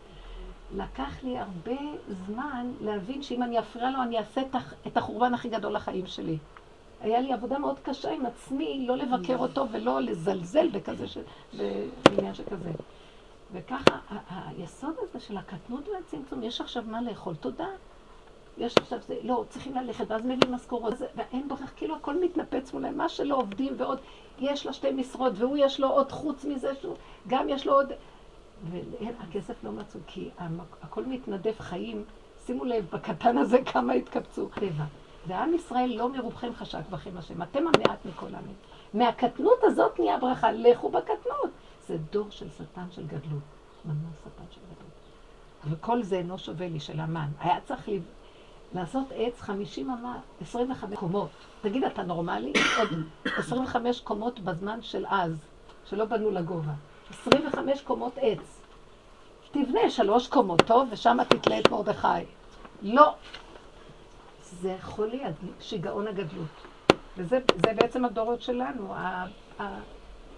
לקח לי הרבה זמן להבין שאם אני אפריע לו, אני אעשה את החורבן הכי גדול לחיים שלי. היה לי עבודה מאוד קשה עם עצמי, לא לבקר אותו ולא לזלזל בכזה, ש... בעניין שכזה. וככה, היסוד הזה של הקטנות והצמצום, יש עכשיו מה לאכול, תודה. יש עכשיו זה, לא, צריכים ללכת, ואז מביאים משכורות, ואין בריך, כאילו הכל מתנפץ מולהם, מה שלא עובדים ועוד, יש לה שתי משרות, והוא יש לו עוד חוץ מזה, שהוא, גם יש לו עוד, והכסף לא מצאו, כי הכל מתנדף חיים, שימו לב, בקטן הזה כמה התקבצו. טבע. ועם ישראל לא מרובכם חשק בכם השם, אתם המעט מכל העמים. מהקטנות הזאת נהיה ברכה, לכו בקטנות. זה דור של שטן של גדלות. ממש שטן של גדלות. וכל זה אינו שווה לי של המן. היה צריך לי לעשות עץ 50 אמה, 25 קומות. תגיד, אתה נורמלי? עוד 25 קומות בזמן של אז, שלא בנו לגובה. 25 קומות עץ. תבנה שלוש קומות, טוב? ושם תתלה את מרדכי. לא. זה חולי, שיגעון הגדלות. וזה בעצם הדורות שלנו,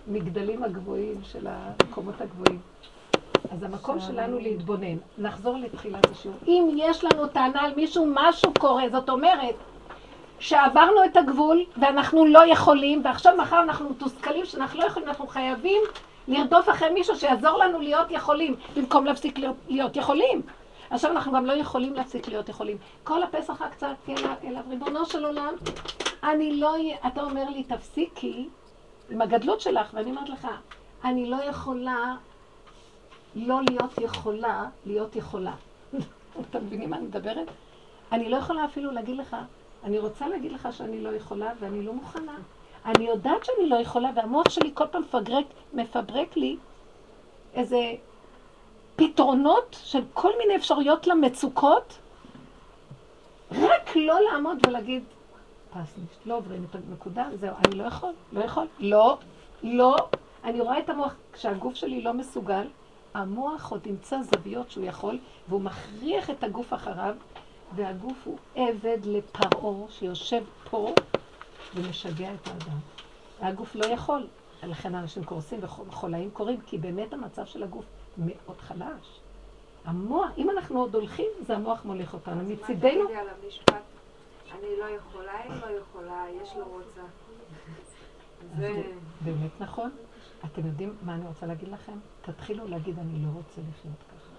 המגדלים הגבוהים של המקומות הגבוהים. אז המקום שלנו להתבונן, נחזור לתחילת השיעור. אם יש לנו טענה על מישהו, משהו קורה, זאת אומרת שעברנו את הגבול ואנחנו לא יכולים, ועכשיו מחר אנחנו מתוסכלים שאנחנו לא יכולים, אנחנו חייבים לרדוף אחרי מישהו שיעזור לנו להיות יכולים, במקום להפסיק להיות יכולים. עכשיו אנחנו גם לא יכולים להפסיק להיות יכולים. כל הפסח רק צעקתי אליו, ריבונו של עולם, אני לא, אתה אומר לי, תפסיקי עם הגדלות שלך, ואני אומרת לך, אני לא יכולה לא להיות יכולה, להיות יכולה. אתם מבינים מה אני מדברת? אני לא יכולה אפילו להגיד לך, אני רוצה להגיד לך שאני לא יכולה ואני לא מוכנה. אני יודעת שאני לא יכולה, והמוח שלי כל פעם מפברק, מפברק לי איזה פתרונות של כל מיני אפשרויות למצוקות, רק לא לעמוד ולהגיד, פסניש, לא עוברים את הנקודה, זהו, אני לא יכול, לא יכול, לא, לא. אני רואה את המוח, כשהגוף שלי לא מסוגל, המוח עוד ימצא זוויות שהוא יכול, והוא מכריח את הגוף אחריו, והגוף הוא עבד לפרעה שיושב פה ומשגע את האדם. והגוף לא יכול, לכן אנשים קורסים וחולאים קורים, כי באמת המצב של הגוף מאוד חלש. המוח, אם אנחנו עוד הולכים, זה המוח מוליך אותנו. מצידנו... אז מה תגידי על המשפט? אני לא יכולה, היא לא יכולה, יש לו רוצה. זה באמת נכון. אתם יודעים מה אני רוצה להגיד לכם? תתחילו להגיד, אני לא רוצה לחיות ככה.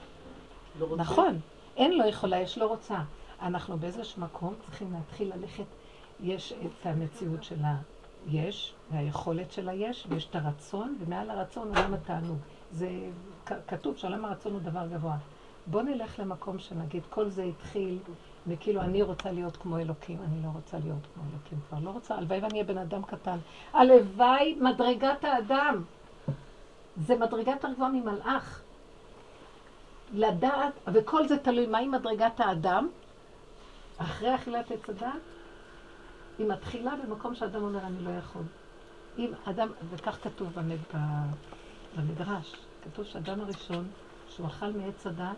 לא רוצה? נכון. אין לא יכולה, יש לא רוצה. אנחנו באיזשהו מקום צריכים להתחיל ללכת, יש את המציאות של היש, והיכולת של היש, ויש את הרצון, ומעל הרצון עולם התענוג. זה כתוב שעולם הרצון הוא דבר גבוה. בואו נלך למקום שנגיד, כל זה התחיל וכאילו אני רוצה להיות כמו אלוקים, אני לא רוצה להיות כמו אלוקים כבר, לא רוצה, הלוואי ואני אהיה בן אדם קטן. הלוואי מדרגת האדם. זה מדרגת הגבוהה ממלאך. לדעת, וכל זה תלוי מהי מדרגת האדם, אחרי אכילת עץ הדת, היא מתחילה במקום שאדם אומר, אני לא יכול. אם אדם, וכך כתוב במד, במדרש, כתוב שאדם הראשון, שהוא אכל מעץ הדת,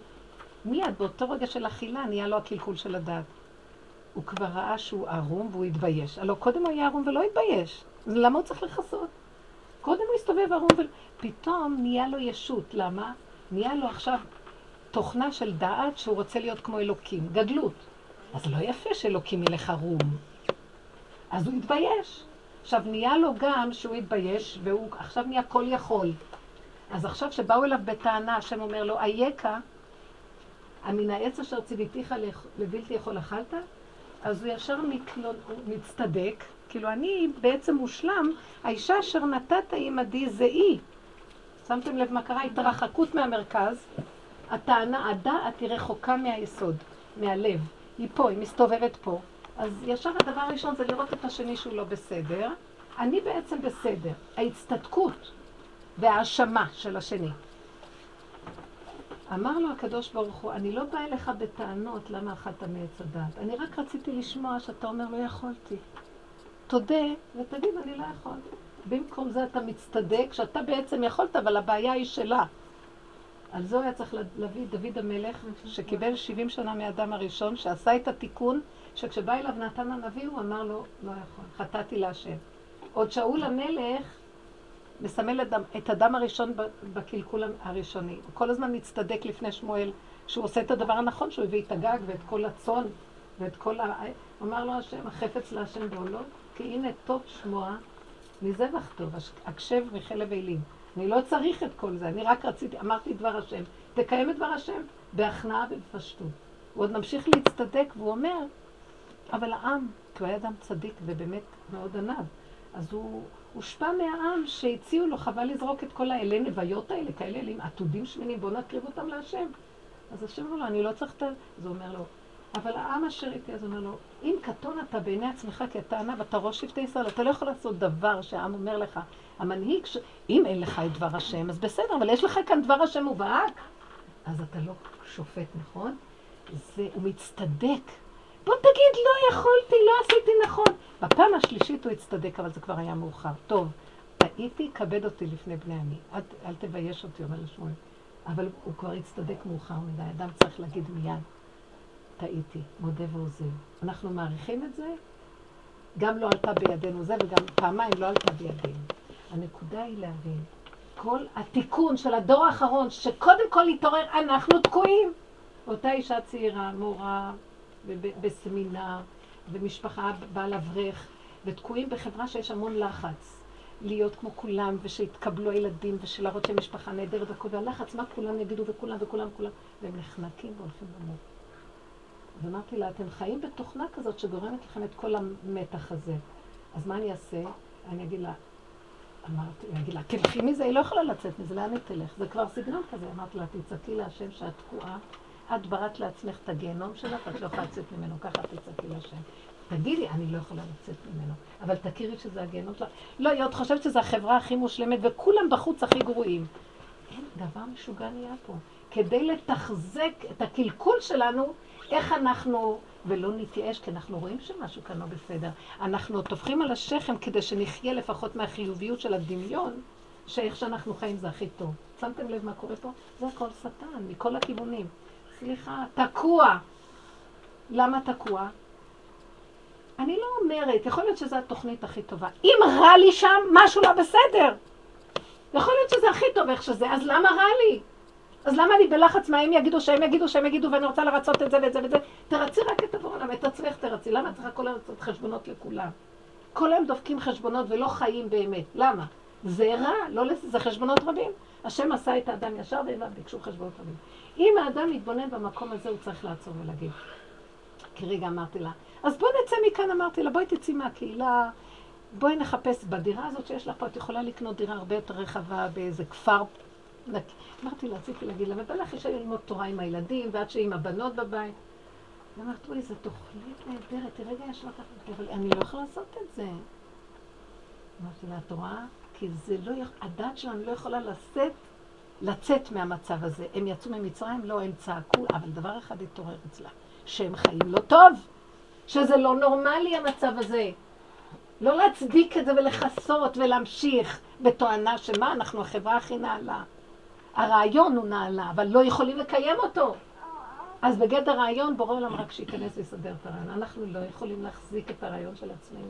מיד באותו רגע של אכילה נהיה לו הקלקול של הדת. הוא כבר ראה שהוא ערום והוא התבייש. הלוא קודם הוא היה ערום ולא התבייש. למה הוא צריך לכסות? קודם הוא הסתובב ערום ופתאום נהיה לו ישות. למה? נהיה לו עכשיו תוכנה של דעת שהוא רוצה להיות כמו אלוקים. גדלות. אז לא יפה שאלוקים ילך ערום. אז הוא התבייש. עכשיו נהיה לו גם שהוא התבייש והוא עכשיו נהיה כל יכול. אז עכשיו שבאו אליו בטענה, השם אומר לו, אייכה המן העץ אשר ציוויתיך לבלתי יכול אכלת? אז הוא ישר מתלון, מצטדק, כאילו אני בעצם מושלם, האישה אשר נתת עמדי זה היא. שמתם לב מה קרה? התרחקות מהמרכז, הטענה, הדעת היא רחוקה מהיסוד, מהלב. היא פה, היא מסתובבת פה. אז ישר הדבר הראשון זה לראות את השני שהוא לא בסדר. אני בעצם בסדר. ההצטדקות וההאשמה של השני. אמר לו הקדוש ברוך הוא, אני לא באה אליך בטענות למה אכלת מעץ הדת. אני רק רציתי לשמוע שאתה אומר לא יכולתי. תודה ותגיד אני לא יכול. במקום זה אתה מצטדק שאתה בעצם יכולת, אבל הבעיה היא שלה. על זה הוא היה צריך להביא דוד המלך, שקיבל 70 שנה מהאדם הראשון, שעשה את התיקון, שכשבא אליו נתן הנביא, הוא אמר לו, לא יכול, חטאתי להשם. עוד שאול המלך, מסמל את, הדם הראשון בקלקול הראשוני. הוא כל הזמן מצטדק לפני שמואל, שהוא עושה את הדבר הנכון, שהוא הביא את הגג ואת כל הצאן ואת כל ה... אמר לו השם, החפץ להשם בעולו, כי הנה טוב שמוע מזבח טוב, הקשב מחלב אילים. אני לא צריך את כל זה, אני רק רציתי, אמרתי דבר השם. תקיים את דבר השם בהכנעה ובפשטות. הוא עוד ממשיך להצטדק, והוא אומר, אבל העם, כי הוא היה אדם צדיק ובאמת מאוד ענב, אז הוא הושפע מהעם שהציעו לו, חבל לזרוק את כל האלה נוויות האלה, כאלה אלים, עתודים שמנים, בואו נקריב אותם להשם. אז השם אומר לו, אני לא צריך את ה... אז הוא אומר לו, אבל העם אשר איתי, אז הוא אומר לו, אם קטון אתה בעיני עצמך כי אתה ענה ואתה ראש שבטי ישראל, אתה לא יכול לעשות דבר שהעם אומר לך. המנהיג, ש... אם אין לך את דבר השם, אז בסדר, אבל יש לך כאן דבר השם מובהק, אז אתה לא שופט, נכון? זה, הוא מצטדק. בוא תגיד, לא יכולתי, לא עשיתי נכון. בפעם השלישית הוא הצטדק, אבל זה כבר היה מאוחר. טוב, טעיתי, כבד אותי לפני בני עמי. אל, אל תבייש אותי, אומר לשמואל. אבל הוא כבר הצטדק מאוחר מדי. אדם צריך להגיד מיד, טעיתי, מודה ועוזב. אנחנו מעריכים את זה, גם לא עלתה בידינו זה, וגם פעמיים לא עלתה בידינו. הנקודה היא להבין כל התיקון של הדור האחרון, שקודם כל התעורר, אנחנו תקועים. אותה אישה צעירה, מורה, בסמינר, ומשפחה בעל אברך, ותקועים בחברה שיש המון לחץ. להיות כמו כולם, ושיתקבלו הילדים, ושלהראות להם משפחה נהדרת וכל והלחץ, מה כולם יגידו, וכולם, וכולם, וכולם, והם נחנקים והולכים למות. ואמרתי לה, אתם חיים בתוכנה כזאת שגורמת לכם את כל המתח הזה. אז מה אני אעשה? אני אגיד לה, אמרתי, אני אגיד לה, תלכי מזה, היא לא יכולה לצאת מזה, לאן היא תלך? זה כבר סגנון כזה. אמרתי לה, תצעקי להשם שאת תקועה, את בראת לעצמך את הגיהנום שלך, את לא יכולה לצאת ממנו, ככה תצעקי להשם. תגידי, אני לא יכולה לצאת ממנו, אבל תכירי שזה הגיהנום שלך. לא, היא עוד חושבת שזו החברה הכי מושלמת, וכולם בחוץ הכי גרועים. אין, דבר משוגע נהיה פה. כדי לתחזק את הקלקול שלנו, איך אנחנו, ולא נתייאש, כי אנחנו רואים שמשהו כאן לא בסדר. אנחנו טופחים על השכם כדי שנחיה לפחות מהחיוביות של הדמיון, שאיך שאנחנו חיים זה הכי טוב. שמתם לב מה קורה פה? זה הכל שטן, מכל הכיוונים. סליחה, תקוע. למה תקוע? אני לא אומרת, יכול להיות שזו התוכנית הכי טובה. אם רע לי שם, משהו לא בסדר. יכול להיות שזה הכי טוב איך שזה, אז למה רע לי? אז למה אני בלחץ מה הם יגידו, שהם יגידו, שהם יגידו, ואני רוצה לרצות את זה ואת זה ואת זה? תרצי רק את עבור העולם, את עצמך תרצי. למה צריכה כל היום לעשות חשבונות לכולם? כל היום דופקים חשבונות ולא חיים באמת. למה? זה רע, לא לזה, זה חשבונות רבים. השם עשה את האדם ישר ואליו ביקשו חשבונות רבים. אם האדם מתבונן במקום הזה, הוא צריך לעצור ולהגיד. כי רגע אמרתי לה, אז בואי נצא מכאן, אמרתי לה, בואי תצאי מהקהילה, בואי נחפש בדירה הזאת שיש לך פה, את יכולה לקנות דירה הרבה יותר רחבה באיזה כפר. אמרתי לה, רציתי להגיד לה, ובטח יש ללמוד תורה עם הילדים, ועד שעם הבנות בבית. ואמרתי, אוי, זו תוכנית נהדרת, רגע יש לך, אבל אני לא יכולה לעשות את זה. אמרתי לה, את רואה? כי זה לא, הדת שלנו לא יכולה לשאת, לצאת מהמצב הזה. הם יצאו ממצרים? לא, הם צעקו, אבל דבר אחד התעורר אצלה, שהם חיים לא טוב. שזה לא נורמלי המצב הזה. לא להצדיק את זה ולכסות ולהמשיך בתואנה שמה, אנחנו החברה הכי נעלה. הרעיון הוא נעלה, אבל לא יכולים לקיים אותו. אז בגד הרעיון, בורא עולם רק שייכנס ויסדר את הרעיון. אנחנו לא יכולים להחזיק את הרעיון של עצמנו.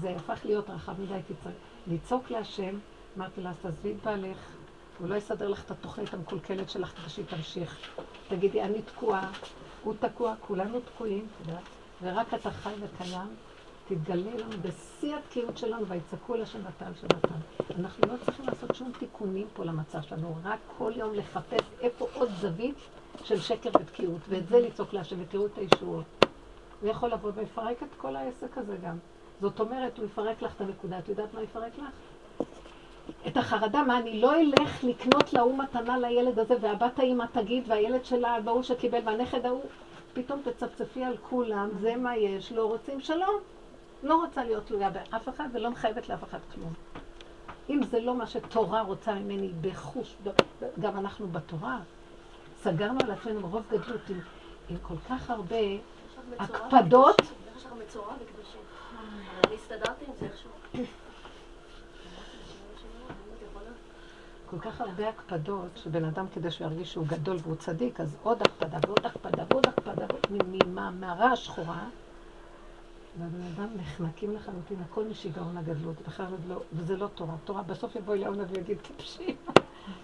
זה הפך להיות רחב מדי, תצטרך לצעוק להשם, אמרתי לה, תעזבי את בעלך, הוא לא יסדר לך את התוכנית המקולקלת שלך כדי שהיא תמשיך. תגידי, אני תקועה, הוא תקוע, כולנו תקועים, את יודעת? ורק אתה חי וקיים, תתגלה לנו בשיא התקיעות שלנו, ויצעקו אל השם ותעל שבתן. אנחנו לא צריכים לעשות שום תיקונים פה למצב שלנו, רק כל יום לחפש איפה עוד זווית של שקר ותקיעות, ואת זה לצעוק להשם, ותראו את הישועות. הוא יכול לבוא ויפרק את כל העסק הזה גם. זאת אומרת, הוא יפרק לך את הנקודה. את יודעת מה יפרק לך? את החרדה, מה, אני לא אלך לקנות להוא מתנה לילד הזה, והבת האמא תגיד, והילד שלה, והוא שקיבל, והנכד ההוא, פתאום תצפצפי על כולם, זה מה יש, לא רוצים שלום. לא רוצה להיות תלויה באף אחד ולא מחייבת לאף אחד כלום. אם זה לא מה שתורה רוצה ממני בחוש, גם אנחנו בתורה, סגרנו על עצמנו מרוב גדלות עם, עם כל כך הרבה הקפדות. אני הסתדרתי עם זה איכשהו. כל כך הרבה הקפדות, שבן אדם כדי שהוא ירגיש שהוא גדול והוא צדיק, אז עוד הקפדה ועוד הקפדה ועוד הקפדה, ממערה השחורה, והבן אדם נחנקים לחלוטין, הכל משיגעון הגדלות, לא, וזה לא תורה. תורה, בסוף יבוא אליהו ויגיד, טיפשים,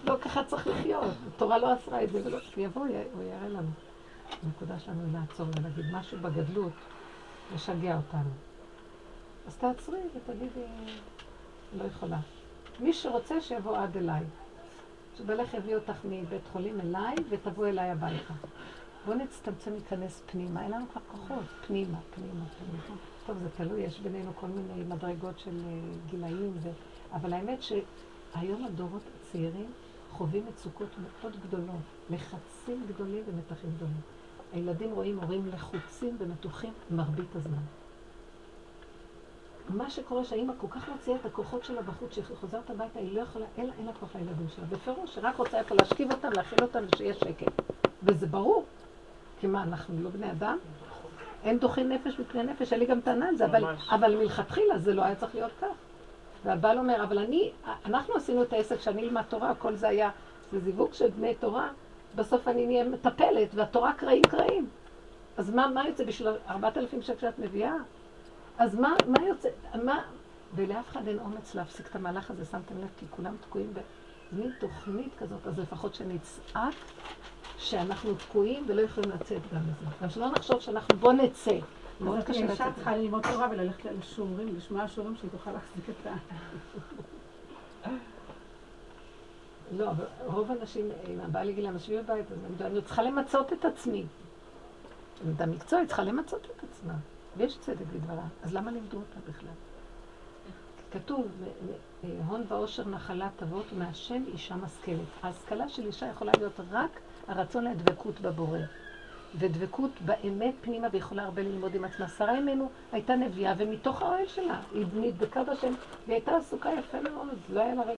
לא ככה צריך לחיות. תורה לא עשרה את זה, ולא, יבוא, הוא יראה לנו. הנקודה שלנו היא לעצור ולהגיד, משהו בגדלות משגע אותנו. אז תעצרי ותגידי, לא יכולה. מי שרוצה שיבוא עד אליי. שבלך יביא אותך מבית חולים אליי ותבוא אליי הביתה. בואו נצטמצם להיכנס פנימה, אין לנו כבר כוחות, פנימה, פנימה, פנימה. טוב, זה תלוי, יש בינינו כל מיני מדרגות של אה, גילאים, ו... אבל האמת שהיום הדורות הצעירים חווים מצוקות מאוד גדולות, לחצים גדולים ומתחים גדולים. הילדים רואים הורים לחוצים ומתוחים מרבית הזמן. מה שקורה שהאימא כל כך מוציאה את הכוחות שלה בחוץ, שהיא חוזרת הביתה, היא לא יכולה, אין, אין לה כוח לילדים שלה. בפירוש, שרק רוצה איפה להשכיב אותם, להכיל אותם ושיהיה שקט. וזה ברור. כי מה, אנחנו לא בני אדם? אין דוחים נפש מפני נפש, אין לי גם טענה על זה, אבל, אבל מלכתחילה זה לא היה צריך להיות כך. והבעל אומר, אבל אני, אנחנו עשינו את העסק שאני אלמד תורה, כל זה היה, זה זיווג של בני תורה, בסוף אני נהיה מטפלת, והתורה קרעים קרעים. אז מה, מה יוצא בשביל ארבעת אלפים שקל שאת מביאה? אז מה, מה יוצא, מה, ולאף אחד אין אומץ להפסיק את המהלך הזה, שמתם לב, כי כולם תקועים ב... מין תוכנית כזאת, אז לפחות שנצעק שאנחנו תקועים ולא יכולים לצאת גם מזה. גם שלא נחשוב שאנחנו בוא נצא. מאוד אז קשה לצאת. צריכה ללמוד תורה וללכת לשיעורים, לשמוע שיעורים שהיא תוכל להחזיק את ה... לא, אבל רוב האנשים, אם הבעל יגיד להם, יושבים בבית, אז אני- צריכה למצות את עצמי. עמדה מקצועית צריכה למצות את עצמה, ויש צדק בדברה, אז למה לימדו אותה בכלל? כתוב, הון ועושר נחלת אבות ומהשם אישה משכלת. ההשכלה של אישה יכולה להיות רק הרצון לדבקות בבורא. ודבקות באמת פנימה ויכולה הרבה ללמוד עם עצמה. שרה אימנו הייתה נביאה ומתוך האוהל שלה, היא נדבקה בשם והיא הייתה עסוקה יפה מאוד, לא היה לה רגע